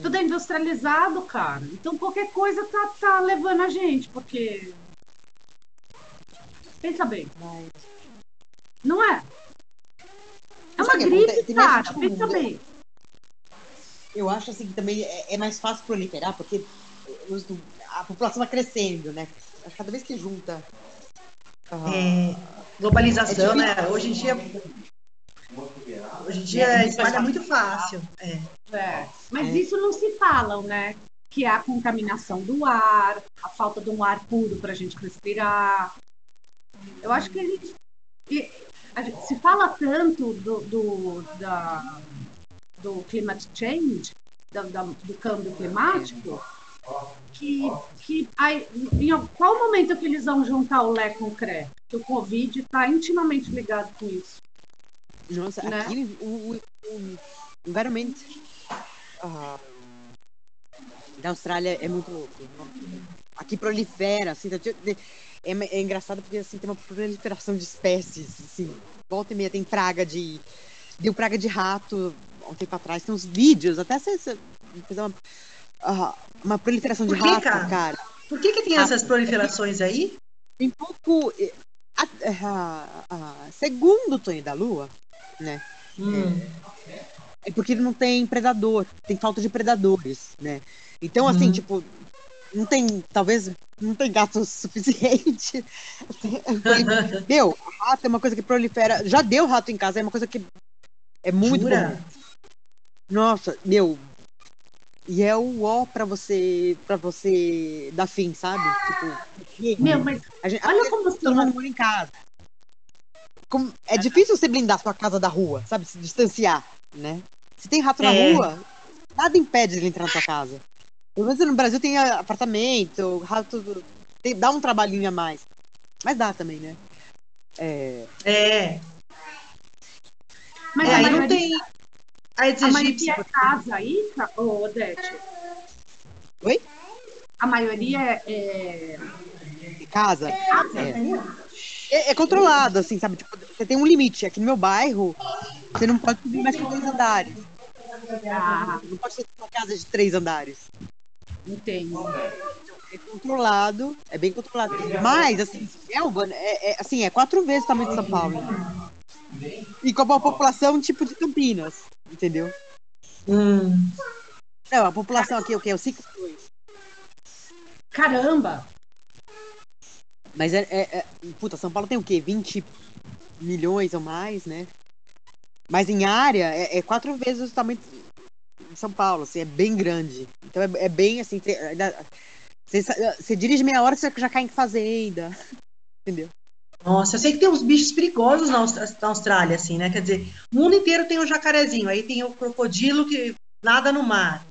Tudo é industrializado, cara. Então qualquer coisa tá, tá levando a gente, porque. Pensa bem. Mas- Não é? É uma gripe? Tem mais cara. no Pensa bem. Eu acho assim que também é, é mais fácil proliferar, porque os- a população vai crescendo, né? Cada vez que junta. ah, É, globalização, É né? Hoje em dia. Hoje em dia É, espalha muito fácil. É. É. Mas É. isso não se falam, né? Que é a contaminação do ar, a falta de um ar puro para a gente respirar. Eu acho que a gente, a gente- se fala tanto do, do, da, do climate change, da- da- do câmbio climático, que, que aí, em qual momento que eles vão juntar o Lé com o CRE? Que o Covid está intimamente ligado com isso. Nossa, né? aqui o, o, o environment ah, da Austrália é muito louco. Aqui prolifera, assim, tá- é, é engraçado porque assim, tem uma proliferação de espécies, assim, volta e meia tem praga de. Deu praga de rato há um tempo atrás, tem uns vídeos, até se você fizer uma, ah, uma proliferação de rato, cara? cara. Por que, que tem essas proliferações aí? Tem pouco. eh, segundo o Tonho da Lua, né? Hum. É porque não tem predador, tem falta de predadores, né? Então, assim, Uhum. tipo, não tem, talvez, não tem gato suficiente. Meu, rato é uma coisa que prolifera. Já deu rato em casa, é uma coisa que é muito Jura? Nossa, meu. E é o ó pra você, pra você dar fim, sabe? Tipo, Meu, mas gente, olha como todo mundo mora em casa. Como- é difícil você blindar sua casa da rua, sabe? Se distanciar, né? Se tem rato na É. rua, nada impede ele entrar na sua casa. Pelo menos no Brasil tem apartamento, rato. tem- dá um trabalhinho a mais. Mas dá também, né? É, É. Mas É, a aí não tem. A aegypti. maioria é casa aí, ô, Odete? Oi? A maioria é, é casa. casa? É. É, é controlado, assim, sabe? Tipo, você tem um limite. Aqui no meu bairro, você não pode subir mais que três andares. Ah, Não pode ser uma casa de três andares. entendo. É controlado, é bem controlado. Mas, assim, Melbourne é, é, assim, é quatro vezes o tamanho de São Paulo. E com uma população tipo de Campinas, entendeu? Hum. Não, a população aqui é o quê? É o 5 milhões. Caramba! Mas é, é, é- Puta, São Paulo tem o quê? 20 milhões ou mais, né? Mas em área é, é quatro vezes o tamanho de São Paulo, assim, é bem grande. Então é, é bem assim. Você, você, dirige meia hora, você já cai em fazenda. Entendeu? Nossa, eu sei que tem uns bichos perigosos na, Austrália, assim, né? Quer dizer, o mundo inteiro tem o jacarezinho, aí tem o crocodilo que nada no mar.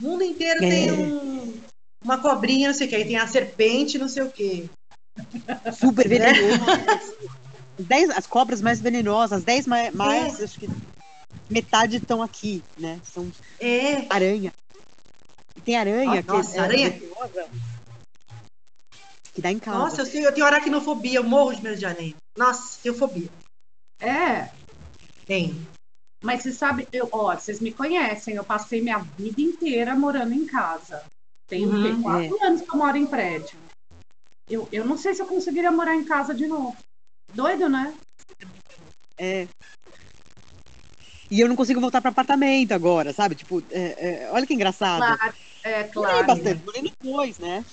O mundo inteiro tem É. um- uma cobrinha, não sei o que, aí tem a serpente, não sei o quê. Super venenoso. As, dez- as cobras mais venenosas, as 10 mais, mais acho que metade estão aqui, né? São É, aranha. E tem aranha que Nossa, é aranha? venenosa, que dá em casa. nossa, eu, sei, eu tenho aracnofobia, eu morro de medo de aranha. Nossa, tenho fobia. É, Tem. mas você sabe, eu, ó, vocês me conhecem, eu passei minha vida inteira morando em casa. Tem Uhum, quatro anos que eu moro em prédio. Eu, eu não sei se eu conseguiria morar em casa de novo. Doido, né? É. E eu não consigo voltar para apartamento agora, sabe? Tipo, é, é, olha que engraçado. Claro, é Morei claro. bastante, morei no dois, né?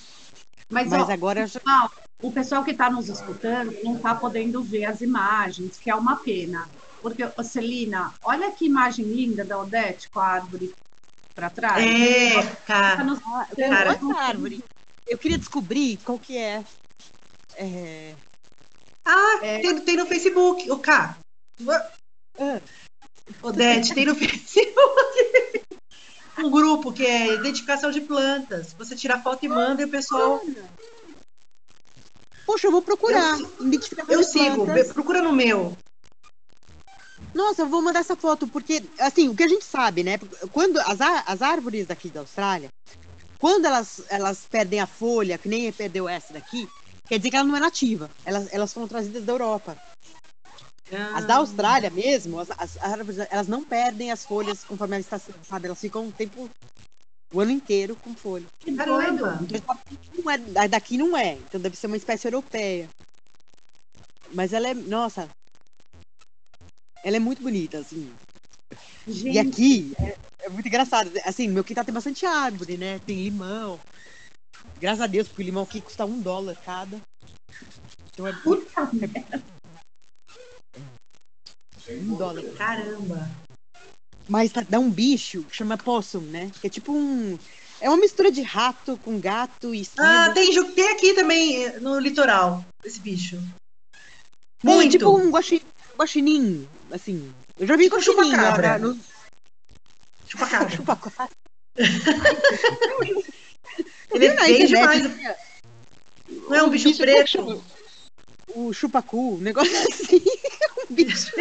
Mas, Mas ó, agora eu já- pessoal, o pessoal que está nos escutando não está podendo ver as imagens, que é uma pena. Porque, Celina, olha que imagem linda da Odete com a árvore para trás. É, Tá cara. nos- Tem Cara. outra árvore. Eu queria descobrir qual que é. É, Ah, É. tem, tem no Facebook. O K. Ah. Odete, tem no Facebook. Um grupo que é identificação de plantas. Você tira foto e manda e o pessoal. Poxa, eu vou procurar. Eu Identificação Eu de sigo, plantas. procura no meu. Nossa, eu vou mandar essa foto, porque, assim, o que a gente sabe, né? Quando as, as árvores daqui da Austrália, quando elas, elas perdem a folha, que nem perdeu essa daqui, quer dizer que ela não é nativa. Elas, elas foram trazidas da Europa. As da Austrália mesmo, as, as árvores, elas não perdem as folhas conforme a estação, sabe? Elas ficam um tempo, o ano inteiro com folha. Que doido. Então, não é, a daqui não é, então deve ser uma espécie europeia. Mas ela é, nossa, ela é muito bonita, assim. Gente, E aqui é, é muito engraçado. Assim, meu quintal tem bastante árvore, né? Tem limão. Graças a Deus, porque o limão aqui custa um dólar cada. Então é puta merda. um dólar. Caramba. Mas tá- dá um bicho que chama possum, né? Que é tipo um. É uma mistura de rato com gato e. Ah, tem, tem aqui também eh, no litoral, esse bicho. Muito. tipo um guaxi, guaxinim, assim. Eu já vi lá chupacabra. no Chupacabra. chupacabra. Ele é feio internet, demais. né? Não é um bicho é que preto. chama? O chupacu, um negócio assim. um bicho.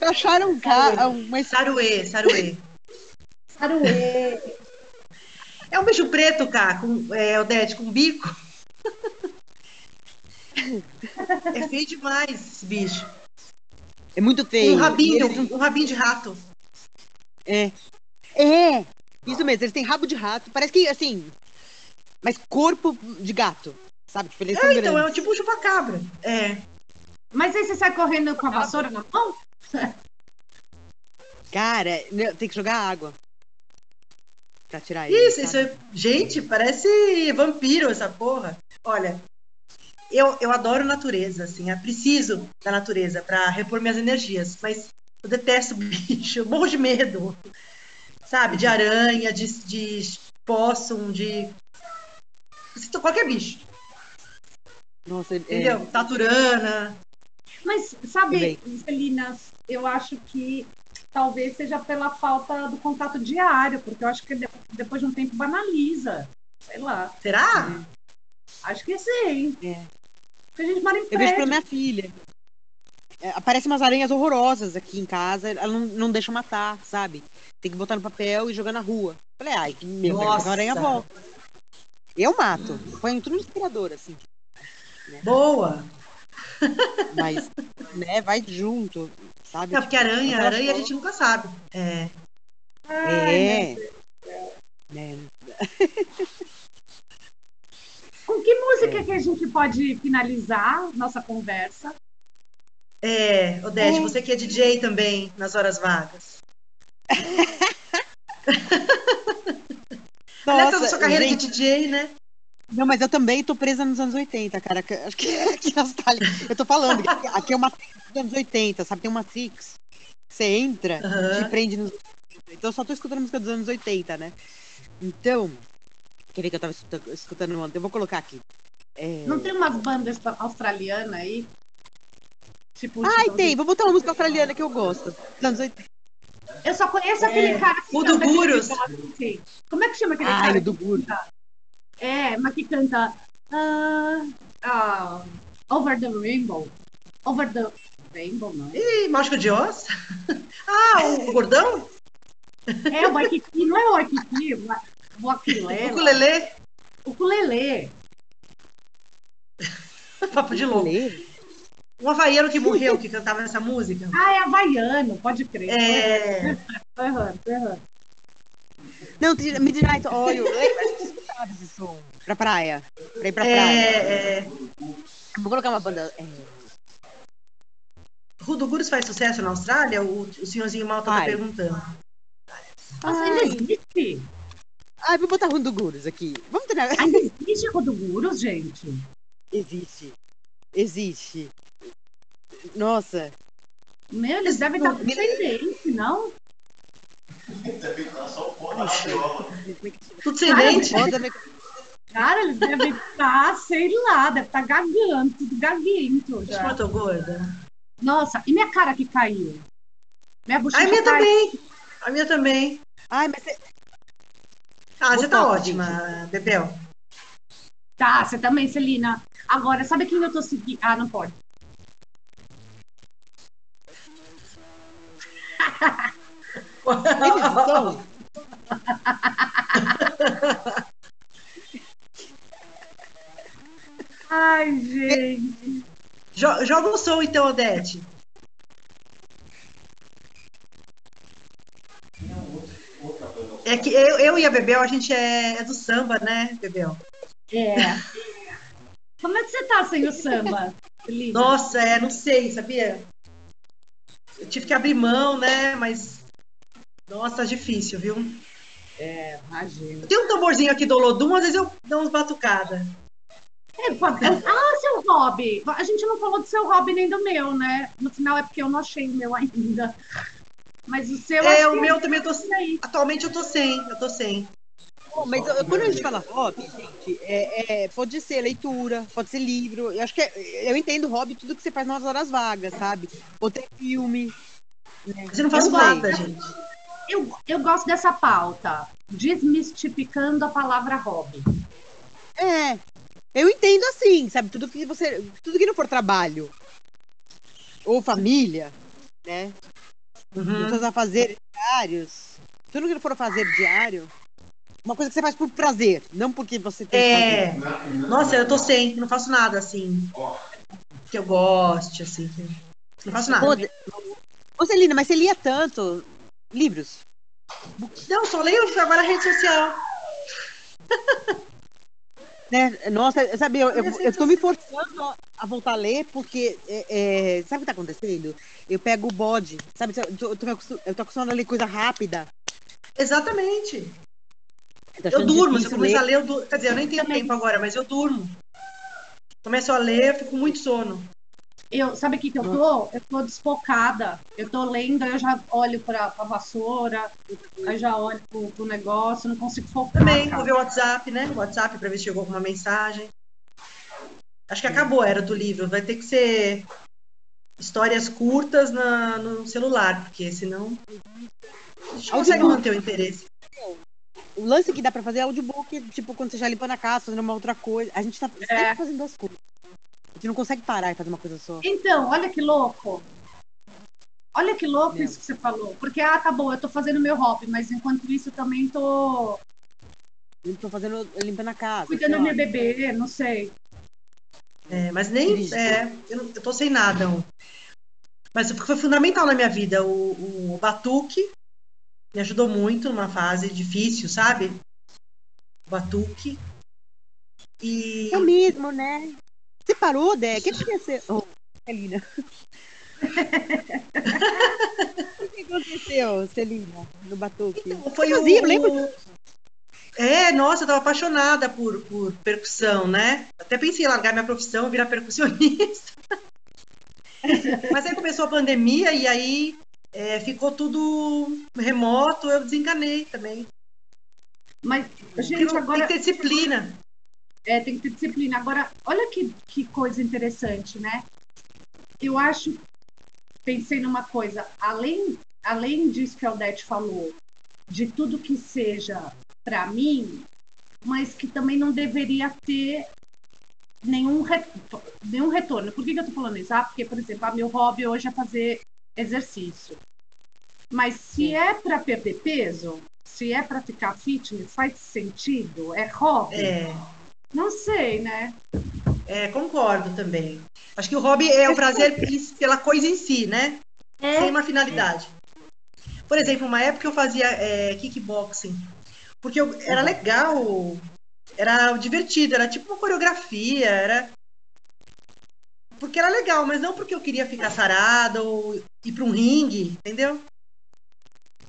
Acharam um cara, uma Saruê, saruê. Saruê. É um bicho preto, cá, com, é, Odete, com bico. É feio demais esse bicho. É muito feio. Um rabinho, eles- um rabinho de rato. É. É! Isso mesmo, eles têm rabo de rato. Parece que, assim. Mas corpo de gato. Sabe? Tipo, eles são É, então, é grandes. um tipo um chupacabra. É. Mas aí você sai correndo com a vassoura na mão? Cara, né, tem que jogar água. Pra tirar ele. Isso, isso é... Gente, parece vampiro essa porra. Olha, eu, eu adoro natureza, assim, eu preciso da natureza pra repor minhas energias, mas eu detesto bicho, eu morro de medo. Sabe? De aranha, de, de possum, de. Qualquer bicho, Nossa, é- entendeu? Taturana. Mas, sabe. Celina, eu acho que talvez seja pela falta do contato diário, porque eu acho que de- depois de um tempo banaliza. Sei lá. Será? Acho que sim. É. Porque a gente mora em Eu vejo pra prédio. minha filha. É, aparecem umas aranhas horrorosas aqui em casa, ela não, não deixa matar, sabe? Tem que botar no papel e jogar na rua. Falei, ai, que meu, Nossa. a aranha volta. Eu mato. Põe tudo no inspirador, assim. Boa. Mas, né, vai junto, sabe? É porque aranha, Aquela aranha a gente nunca sabe. É. É. Né? Com que música que a gente pode finalizar nossa conversa? É, Odete, você que é DJ também nas horas vagas. Aliás, a sua carreira gente, de DJ, né? Não, mas eu também tô presa nos anos 80, cara. que- Acho que aqui na Austrália. Eu tô falando, que aqui é uma dos anos 80, sabe? Tem uma Matrix. Você entra, Aham. te prende nos. Então eu só tô escutando música dos anos 80, né? Então. Quer ver que eu tava escutando, escutando ontem? Eu vou colocar aqui. É... Não tem umas bandas australianas aí? Tipo, Ai, tipo, tem. Vou botar uma música australiana que eu gosto. Anos 80. Eu só conheço aquele É, cara que o do aquele Gurus. assim. Como é que chama aquele Ai, cara? o do Gurus. É, mas que canta ah, ah, Over the Rainbow. Over the Rainbow, não. Ih, Mágico de Oz? Ah, o gordão? É o Waikiki, não é o Waikiki, o Wakilela. ukulele? O ukulele. Papo de louco. Um havaiano que morreu, que cantava essa música. Ah, é havaiano, pode crer. É. Tô errando, tô errando. Não, Midnight Oil. Lembra? A gente suave esse som. Pra praia. Pra ir pra praia. É, é, Vou colocar uma banda. é, Rudo Gurus faz sucesso na Austrália? O, o senhorzinho Malta tá perguntando. Nossa, ainda Ai. existe? Ai, vou botar Rundo Gurus aqui. Vamos treinar. Ainda existe Rodogurus, gente? Existe. Existe. Nossa. Meu, eles devem estar com tendência, não? Tudo sem dente? Cara, eles devem estar, sei lá, deve estar gagando, tudo gaguento já. eu tô gorda? Nossa, e minha cara que caiu? Minha bochecha A minha caiu. também. A minha também. Ai, mas você... Ah, você tá ótima, Bebel. Tá, você também, Celina. Agora, sabe quem eu tô seguindo? Ah, não pode. Ai, gente. Jo- Joga o som então, Odete. É que eu, eu e a Bebel, a gente é, é do samba, né, Bebel? É. Como é que você tá sem o samba? Nossa, é, não sei, sabia? Eu tive que abrir mão, né? Mas. Nossa, difícil, viu? Imagina. Tem um tamborzinho aqui do Olodum, às vezes eu dou uns batucada. É, pode- Ah, seu hobby. A gente não falou do seu hobby nem do meu, né? No final é porque eu não achei o meu ainda. Mas o seu É, o meu também eu tô. isso aí. Atualmente eu tô sem, eu tô sem. Bom, mas eu- quando a gente fala hobby, gente, é, é, pode ser leitura, pode ser livro. Eu acho que é- eu entendo hobby tudo que você faz nas horas vagas, sabe? Ou ter filme. Mas eu não Eu sei. nada, gente. Eu, eu gosto dessa pauta. Desmistificando a palavra hobby. É. Eu entendo assim, sabe? Tudo que você. Tudo que não for trabalho. Ou família, né? Uhum. Seus afazeres diários. Tudo que for fazer diário. Uma coisa que você faz por prazer, não porque você tem É. que fazer. Nossa, eu tô sem, não faço nada assim. Que eu goste, assim. que- Não faço nada. Ô, Celina, mas você lia tanto livros? Não, só leio agora a rede social. Né? Nossa, sabe, eu, eu, eu tô me forçando a- voltar a ler, porque é, é, sabe o que tá acontecendo? Eu pego o bode, sabe? Eu tô, eu tô, eu tô acostumada a ler coisa rápida. Exatamente. Tô Eu achando durmo, se eu difícil começar a ler. ler, eu durmo. Quer dizer, eu nem tenho tempo agora, mas eu durmo. Começo a ler, eu fico com muito sono. Eu, sabe o que, que eu tô? Eu tô desfocada. Eu tô lendo, eu já olho pra, pra vassoura, aí já olho pro, pro negócio, não consigo focar. Também, cara. vou ver o WhatsApp, né? O WhatsApp pra ver se chegou alguma mensagem. Acho que acabou a era do livro. Vai ter que ser histórias curtas na, no celular, porque senão a gente consegue manter o interesse. O lance que dá pra fazer é audiobook, tipo, quando você já limpa na casa, fazendo uma outra coisa. A gente tá sempre É. fazendo duas coisas. A gente não consegue parar e fazer uma coisa só. Então, olha que louco. Olha que louco Meu. isso que você falou. Porque, ah, tá bom, eu tô fazendo meu hobby, mas enquanto isso eu também tô Eu tô fazendo, limpando a casa. cuidando do meu bebê, não sei. É, mas nem. É, eu, eu tô sem nada. Mas foi fundamental na minha vida. O, o batuque me ajudou muito numa fase difícil, sabe? O batuque. E. É mesmo, né? Você parou, Dé? O que aconteceu? Oh, Celina. O que aconteceu, Celina, no batuque? Foi Você o, eu lembro É, nossa, eu tava apaixonada por, por percussão, né? Até pensei em largar minha profissão, virar percussionista. Mas aí começou a pandemia e aí é, ficou tudo remoto, eu desencanei também. Mas, gente, agora Tem que ter disciplina. É, tem que ter disciplina. Agora, olha que, que coisa interessante, né? Eu acho, pensei numa coisa, além, além disso que a Odete falou, de tudo que seja para mim, mas que também não deveria ter nenhum, re- nenhum retorno. Por que, que eu tô falando isso? Ah, porque, por exemplo, ah, meu hobby hoje é fazer exercício. Mas se Sim. é para perder peso, se é para ficar fitness, faz sentido? É hobby? É, Não sei, né? é, concordo também. Acho que o hobby é o prazer pela coisa em si, né? É. Sem uma finalidade. Por exemplo, uma época eu fazia é, kickboxing. Porque eu- era legal era divertido, era tipo uma coreografia, era. Porque era legal, mas não porque eu queria ficar sarada ou ir para um ringue, entendeu?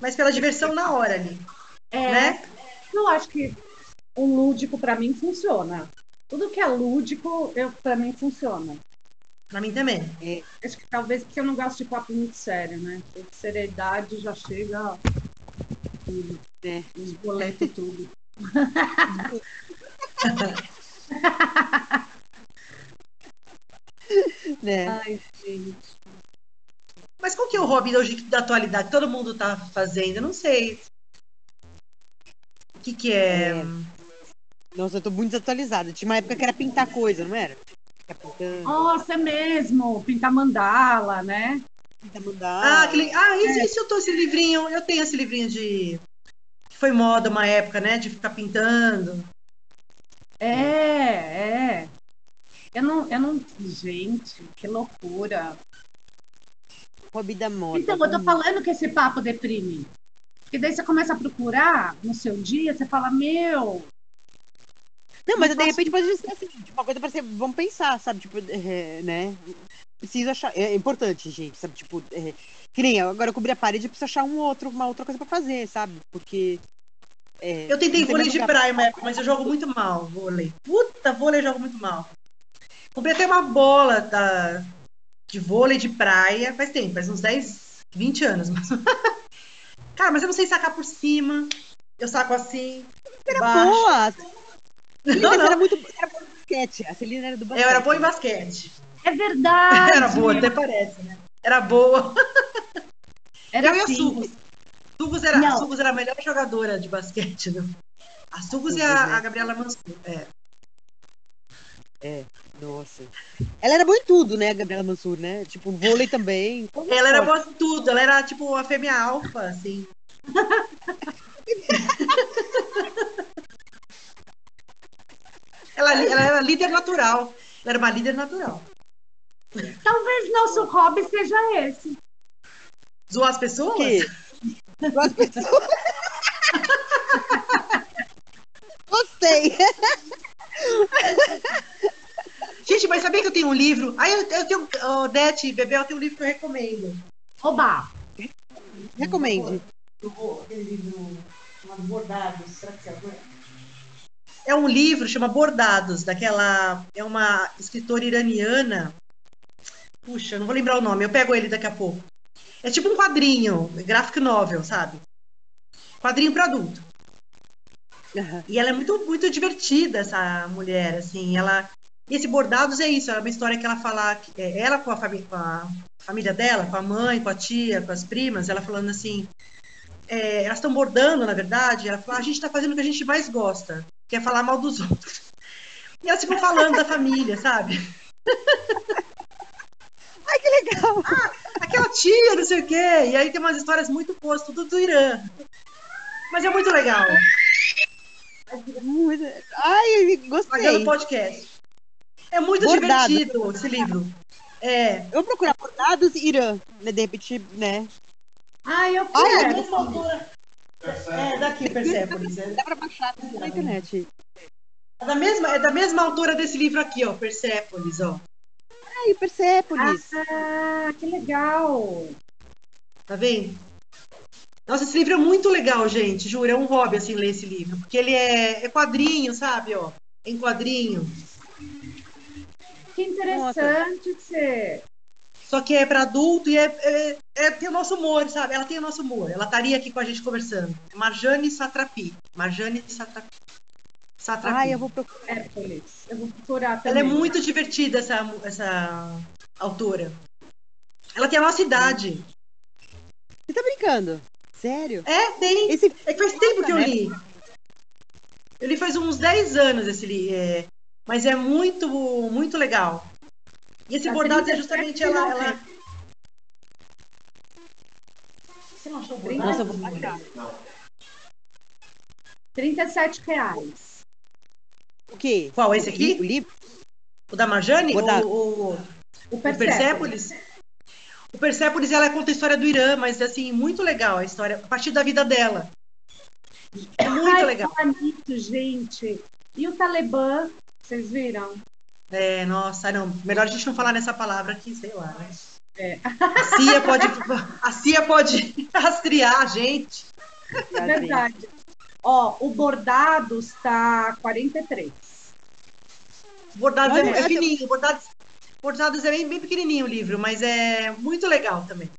Mas pela diversão na hora ali, É, né? Eu acho que o lúdico pra mim funciona. Tudo que é lúdico, eu, pra mim funciona. Pra mim também. Acho que talvez porque eu não gosto de papo muito sério, né? Porque seriedade já chega tudo. É. Os boletos tudo. Né? Ai, gente. Mas qual que é o hobby hoje da atualidade? Todo mundo tá fazendo, eu não sei. O que que é? É. Nossa, eu tô muito desatualizada. Tinha uma época que era pintar coisa, não era? Ficar pintando, Nossa, é mesmo. Pintar mandala, né? pintar mandala. Ah, aquele... ah esse, esse eu tô esse livrinho, eu tenho esse livrinho de que foi moda uma época, né, de ficar pintando. É, é. Eu não, eu não. Gente, que loucura. Hobby da moda. Então, eu tô falando que esse papo deprime. Porque daí você começa a procurar no seu dia, você fala, meu, Não, mas Não de repente pode ser assim, tipo, uma coisa pra ser, vamos pensar, sabe? Tipo, é, né? Preciso achar. É importante, gente, sabe? Tipo, é, que nem agora eu cobri a parede, eu preciso achar um outro, uma outra coisa pra fazer, sabe? Porque. é, Eu tentei vôlei de praia uma época, mas eu jogo muito mal vôlei. Puta, vôlei eu jogo muito mal. Comprei até uma bola da, de vôlei de praia, faz tempo, faz uns 10, 20 anos. Mas... Cara, mas eu não sei sacar por cima. Eu saco assim. Era boa! Não, não. era muito era boa no basquete. A Celina era do basquete. Eu era boa em basquete. é verdade. Era boa, até parece, né? Era boa. Era eu e a assim. Sugos. Sugos era, Não. Sugos era a melhor jogadora de basquete. Né? A Sugos e a, né? a Gabriela Mansur. É. Nossa. Ela era boa em tudo, né, Gabriela Mansur, né? Tipo, vôlei também. Ela era boa em tudo. Ela era tipo a fêmea alfa, assim. ela, ela era líder natural. Ela era uma líder natural. Talvez nosso hobby seja esse. Zoar as pessoas? O quê? As pessoas. Gostei. Gente, mas sabia que eu tenho um livro? Aí eu, eu tenho. Oh, Dete, Bebel, eu tenho um livro que eu recomendo. Oba! Recomende. Eu vou, aquele livro chamado Bordados. Será que você aguenta? É um livro, chama Bordados, daquela. É uma escritora iraniana. Puxa, não vou lembrar o nome, eu pego ele daqui a pouco. É tipo um quadrinho, graphic novel, sabe? Quadrinho para adulto. Aham. E ela é muito, muito divertida, essa mulher, assim, ela... Esse Bordados é isso, é uma história que ela fala, é, ela com a, com a família dela, com a mãe, com a tia, com as primas, ela falando assim, é, elas estão bordando, na verdade, ela fala, a gente está fazendo o que a gente mais gosta, que é falar mal dos outros. E elas ficam falando da família, sabe? Ai, que legal. Aquela tia, não sei o quê, e aí tem umas histórias muito boas, tudo do Irã. Mas é muito legal, Ai, gostei. podcast. É muito Bordado. divertido esse livro. É, Eu vou procurar bordados Irã, né? De repente, né? Ai, eu É, quero. da mesma altura. É, daqui, Persepolis. É Dá pra baixar na internet. É da mesma, é da mesma altura desse livro aqui, ó, Persepolis, ó. Ai, Persepolis. Ah, que legal. Tá vendo? Nossa, esse livro é muito legal, gente, juro, é um hobby, assim, ler esse livro. Porque ele é, é quadrinho, sabe, ó, em quadrinho. Que interessante você. Só que é para adulto e é, é, é- tem o nosso humor, sabe? Ela tem o nosso humor. Ela estaria aqui com a gente conversando. É Marjane Satrapi. Marjane Satrapi. Satrapi. Ai, eu vou procurar. Eu vou procurar também. Ela é muito divertida, essa, essa autora. Ela tem a nossa idade. Você tá brincando? Sério? É, tem. Esse É que faz tempo que eu li. Eu li faz uns 10 anos esse livro. É, mas é muito, muito legal. E esse Tá bordado é 37 justamente ela. não, ela... Você não achou o bordado? Nossa, eu vou baixar. 37 reais. O quê? Qual, esse aqui? O livro? O da Marjane? Bordado. O, o, O o Persepolis. Persepolis? O Persepolis, ela conta a história do Irã, mas assim, muito legal a história, a partir da vida dela. É muito Ai, legal. falar nisso, gente. E o Talibã, vocês viram? É, nossa, não. Melhor a gente não falar nessa palavra aqui, sei lá, né? É. A CIA pode, a CIA pode rastrear a gente. É verdade. Ó, o Bordados tá 43. Bordados Olha, é, é fininho, bordados, bordados é bem, bem pequenininho o livro, mas é muito legal também.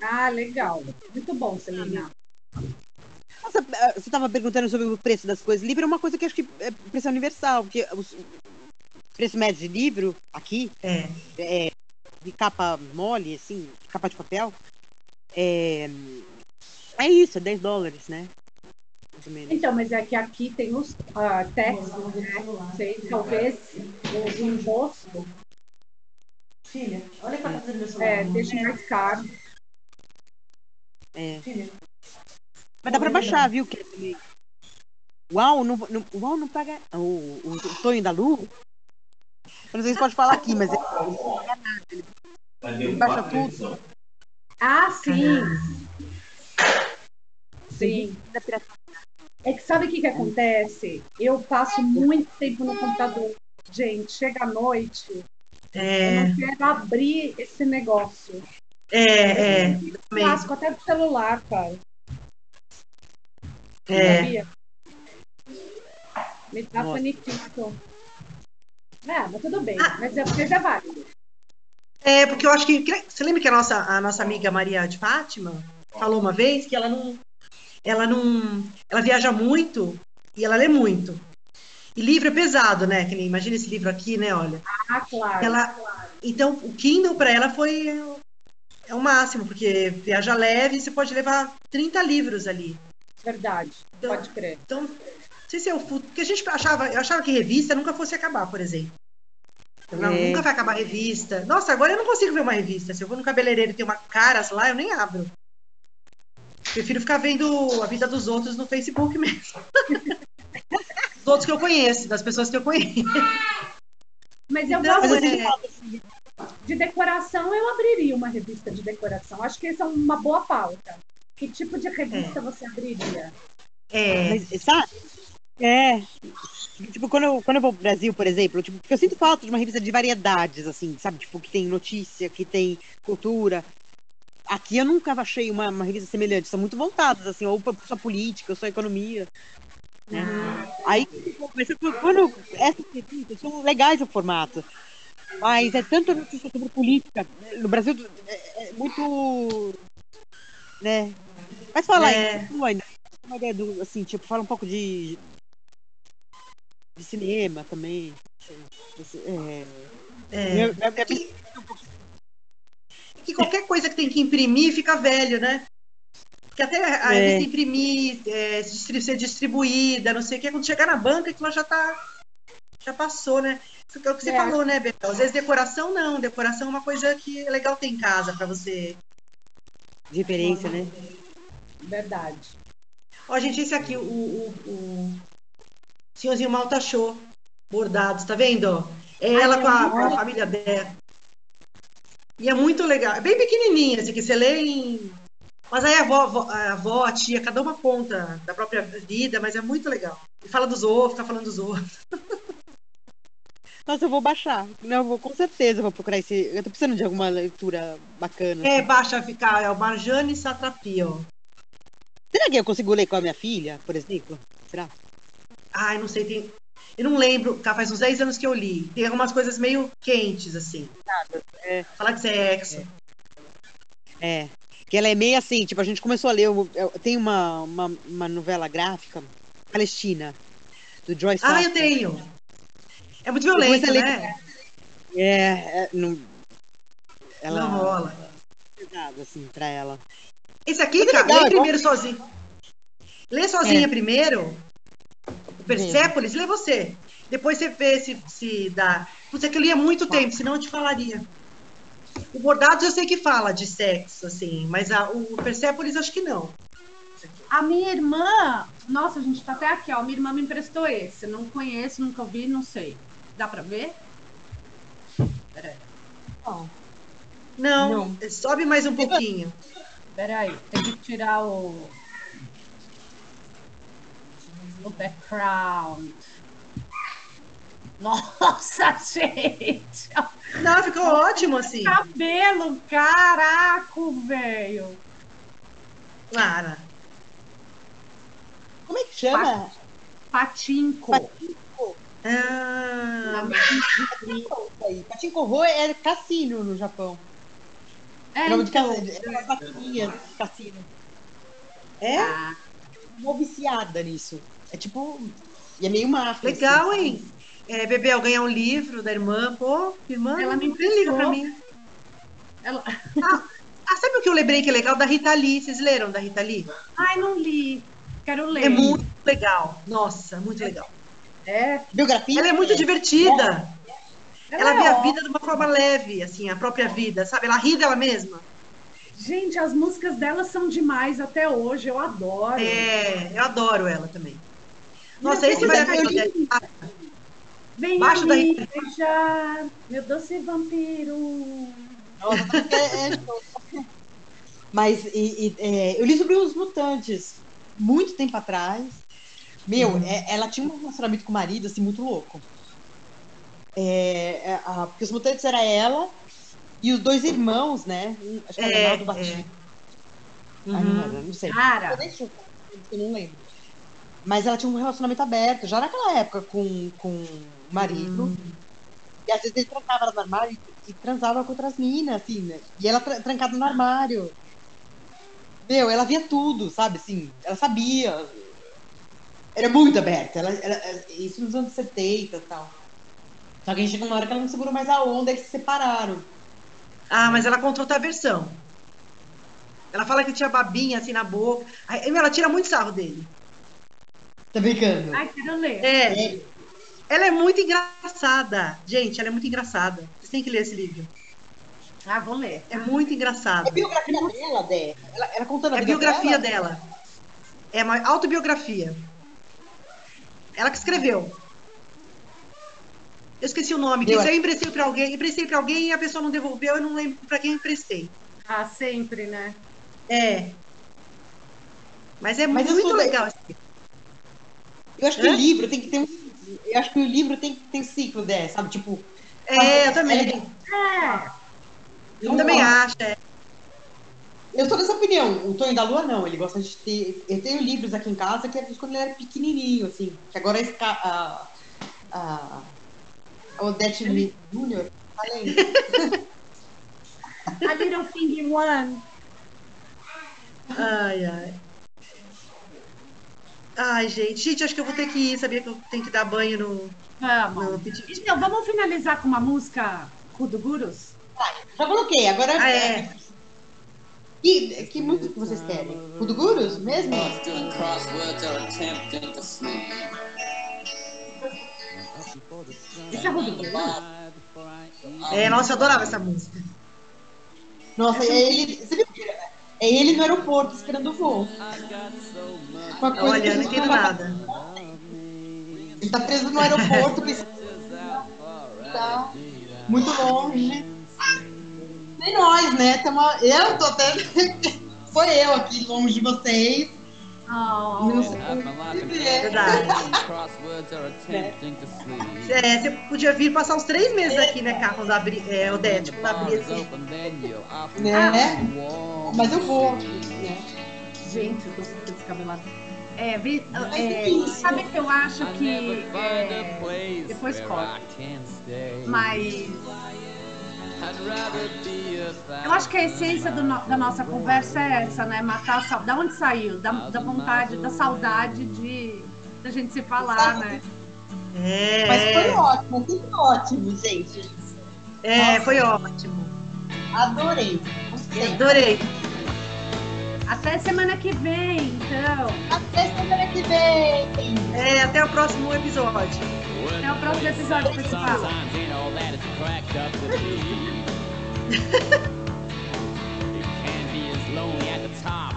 Ah, legal. Muito bom, Celina. Nossa, eh, você estava perguntando sobre o preço das coisas. Livro é uma coisa que acho que é preço universal, porque o preço médio de livro aqui É. é de capa mole, assim, capa de papel, é, é isso, é 10 dólares, né? Então, mas é que aqui tem os uh, taxes, né? Sei, talvez o imposto Filha, olha o que tá fazendo meu celular. é, deixe mais caro. É. Filha. Mas dá pra baixar, viu? Que ele- Uau, não, não, uau, não paga. O, o, o Tonho da Lu. Eu não sei se pode falar aqui, mas é, ele baixa tudo. Ah, sim. Sim. É que sabe o que, que acontece? Eu passo muito tempo no computador. Gente, chega à noite, eu É, não quero abrir esse negócio. é, é. Clássico até do celular, cara. É. Sabia? Me dá paniquito. É, mas tudo bem. Ah. Mas é, mas é válido. É, porque eu acho que. Você lembra que a nossa, a nossa amiga Maria de Fátima falou uma vez que ela não. Ela não. Ela viaja muito e ela lê muito. E livro é pesado, né? Que nem, imagina esse livro aqui, né? Olha. Ah, claro. Ela, então, o Kindle para ela foi é o máximo, porque viaja leve e você pode levar 30 livros ali. Verdade. Então- Pode crer. Então, sei se é o futuro. Porque a gente achava, eu achava que revista nunca fosse acabar, por exemplo. Não, É. nunca vai acabar a revista. Nossa, agora eu não consigo ver uma revista. Se eu vou no cabeleireiro e tem uma caras lá, eu nem abro. Prefiro ficar vendo a vida dos outros no Facebook mesmo. Dos outros que eu conheço, das pessoas que eu conheço. Mas eu Não, gosto mas de, é- de decoração, eu abriria uma revista de decoração. Acho que essa é uma boa pauta. Que tipo de revista você abriria? É, Mas, sabe? É. Tipo, quando eu, quando eu vou pro Brasil, por exemplo, tipo, eu sinto falta de uma revista de variedades, assim, sabe? Tipo, que tem notícia, que tem cultura. Aqui eu nunca achei uma, uma revista semelhante. São muito voltadas, assim, ou pra só política, ou só economia. Né? Aí, tipo, mas quando essas revistas são legais o formato. Mas é tanta notícia sobre política. No Brasil é, é muito. Né? Mas fala É. aí. Uma ideia do, assim, tipo, fala um pouco de. De cinema também. É, é. minha- que qualquer coisa que tem que imprimir fica velho, né? Porque até a É. imprimir, é, ser distribuída, não sei o que, quando chegar na banca, aquilo já tá. Já passou, né? Isso que é o que você É. falou, né, Bel? Às vezes decoração não, decoração é uma coisa que é legal ter em casa pra você. de referência, né? Verdade. Ó, gente, esse aqui, o, o, o senhorzinho Malta Show, bordados, tá vendo? É Ai, ela com a, com a família dela. E é muito legal. É bem pequenininha, assim, que você lê em. Mas aí a avó, a avó, a tia, cada uma conta da própria vida, mas é muito legal. E fala dos outros, fica falando dos outros. Nossa, eu vou baixar. Não, eu vou, com certeza vou procurar esse. Eu tô precisando de alguma leitura bacana. É, assim. baixa ficar, é o Marjane Satrapi, ó. Será que eu consigo ler com a minha filha, por exemplo? Será? Ai, não sei, tem. Eu não lembro, tá, faz uns 10 anos que eu li. Tem algumas coisas meio quentes, assim. É. Fala de sexo. É. Que ela é meio assim, tipo, a gente começou a ler. eu- eu- tem uma, uma, uma novela gráfica, Palestina, do Joyce Ah, eu tenho. É muito lê- né? É, é, não. Ela Não rola. é pesado, assim, pra ela. Esse aqui, é cara, legal, lê é primeiro sozinho. Lê sozinha É. primeiro. O Persépolis, lê você. Depois você vê se, se dá. Putz, é que eu li há muito tempo, senão eu te falaria. O Bordados eu sei que fala de sexo, assim, mas a- o Persépolis acho que não. A minha irmã, nossa, a gente tá até aqui, ó. Minha irmã me emprestou esse. Não conheço, nunca vi, não sei. Dá pra ver? Peraí. Não, sobe mais um pouquinho. Peraí, tem que tirar o. O background. Nossa, gente! Não, ficou ótimo assim. Cabelo, caraca, velho! Clara. Como é que chama? Patinco. Ah, Patinko Ho é cassino no Japão. É, Nome de então, cassino. É vaquinha de cassino. é? ah, Uma viciada nisso. É tipo. E é meio máfia. Legal, assim, hein? É, Bebel ganhar um livro da irmã. Pô, irmã, Ela me livro pra mim. ela... Ah, sabe o que eu lembrei que é legal? Da Rita Lee. Vocês leram da Rita Lee? Ai, não li. Quero ler. É muito legal. Nossa, muito legal. É, Biografia? Ela é muito divertida. Ela vê é a ó- vida de uma forma leve, assim, a própria vida, sabe? Ela ri dela mesma. Gente, as músicas dela são demais até hoje. Eu adoro. É, eu adoro ela também. Nossa, esse pena. li- Vem Baixo da beijar, meu doce vampiro. Nossa, é- é show. Mas e- e, é, eu li sobre os mutantes muito tempo atrás. Meu, Uhum. é- ela tinha um relacionamento com o marido, assim, muito louco. É, é, a- porque os mutantes era ela e os dois irmãos, né? Acho que era É, Ronaldo Batista. Ah, não, Uhum. era, não sei. Cara, Eu eu não lembro. Mas ela tinha um relacionamento aberto, já naquela época, com, com o marido. Hum. E às vezes ele trancava ela no armário e, e transava com outras minas, assim, né? E ela tra- trancada no armário. Meu, ela via tudo, sabe? Assim, ela sabia. Era muito aberta. Ela, ela- isso nos anos 70 e tal. Só que a gente chegou uma hora que ela não segurou mais a onda e se separaram. Ah, mas ela contou outra versão. Ela fala que tinha babinha assim na boca. Aí, ela tira muito sarro dele. Tá brincando? ai, quero ler. É. Ela é muito engraçada. Gente, ela é muito engraçada. Vocês têm que ler esse livro. Ah, vou ler. É muito engraçado. É biografia dela, Dé? Ela, ela contando a É a biografia dela? dela. É uma autobiografia. Ela que escreveu. Eu esqueci o nome. Eu emprestei para alguém, emprestei para alguém e a pessoa não devolveu, eu não lembro para quem eu emprestei. Ah, sempre, né? É. Mas é Mas muito legal. esse livro. Eu acho que Hã? o livro tem que ter um. Eu acho que o livro tem que ter um ciclo dessa, sabe? Tipo. É, eu também. É, Eu também acho. é. Eu sou dessa opinião. O Tonho da Lua, não. Ele gosta de ter. Eu tenho livros aqui em casa que é quando ele era pequenininho, assim. Que agora a, esca- a, a, a Odete Júnior tá lendo. a Little Thing One. Ai, ai. Ai, gente. Gente, acho que eu vou ter que ir. Sabia que eu tenho que dar banho no, Vamos. no. Então, vamos finalizar com uma música Kudugurus? Já coloquei. Agora. Ah, é. Que, que música que vocês querem? O do Gurus mesmo? Isso é Kudugurus? É, nossa, eu adorava essa música. Nossa, ele. Você viu? É ele no aeroporto esperando o voo. Uma coisa que Olha, a eu não gente entendo vai- nada. Ele tá preso no aeroporto. Tá muito longe. Nem nós, né? Tamo... Eu tô até. Foi eu aqui longe de vocês. Oh, Não sei. É. Verdade. É, você podia vir passar uns três meses aqui, né, Carlos? Abri, é, Odete, quando abrir assim. Né? warm. Mas eu vou. Né? gente, eu tô super descabelada. É, vi- é, enfim. sabe que eu acho que. é, depois corta. Stay. mas eu acho que a essência do no- da nossa conversa é essa, né? Matar a saudade. Da onde saiu? Da, da vontade, da saudade de da gente se falar, né? É, Mas foi ótimo, sempre ótimo, gente. é, foi ótimo. Adorei. Gostei. Adorei. Até semana que vem, então. Até semana que vem. É, até o próximo episódio. Até o próximo episódio, as lonely at the top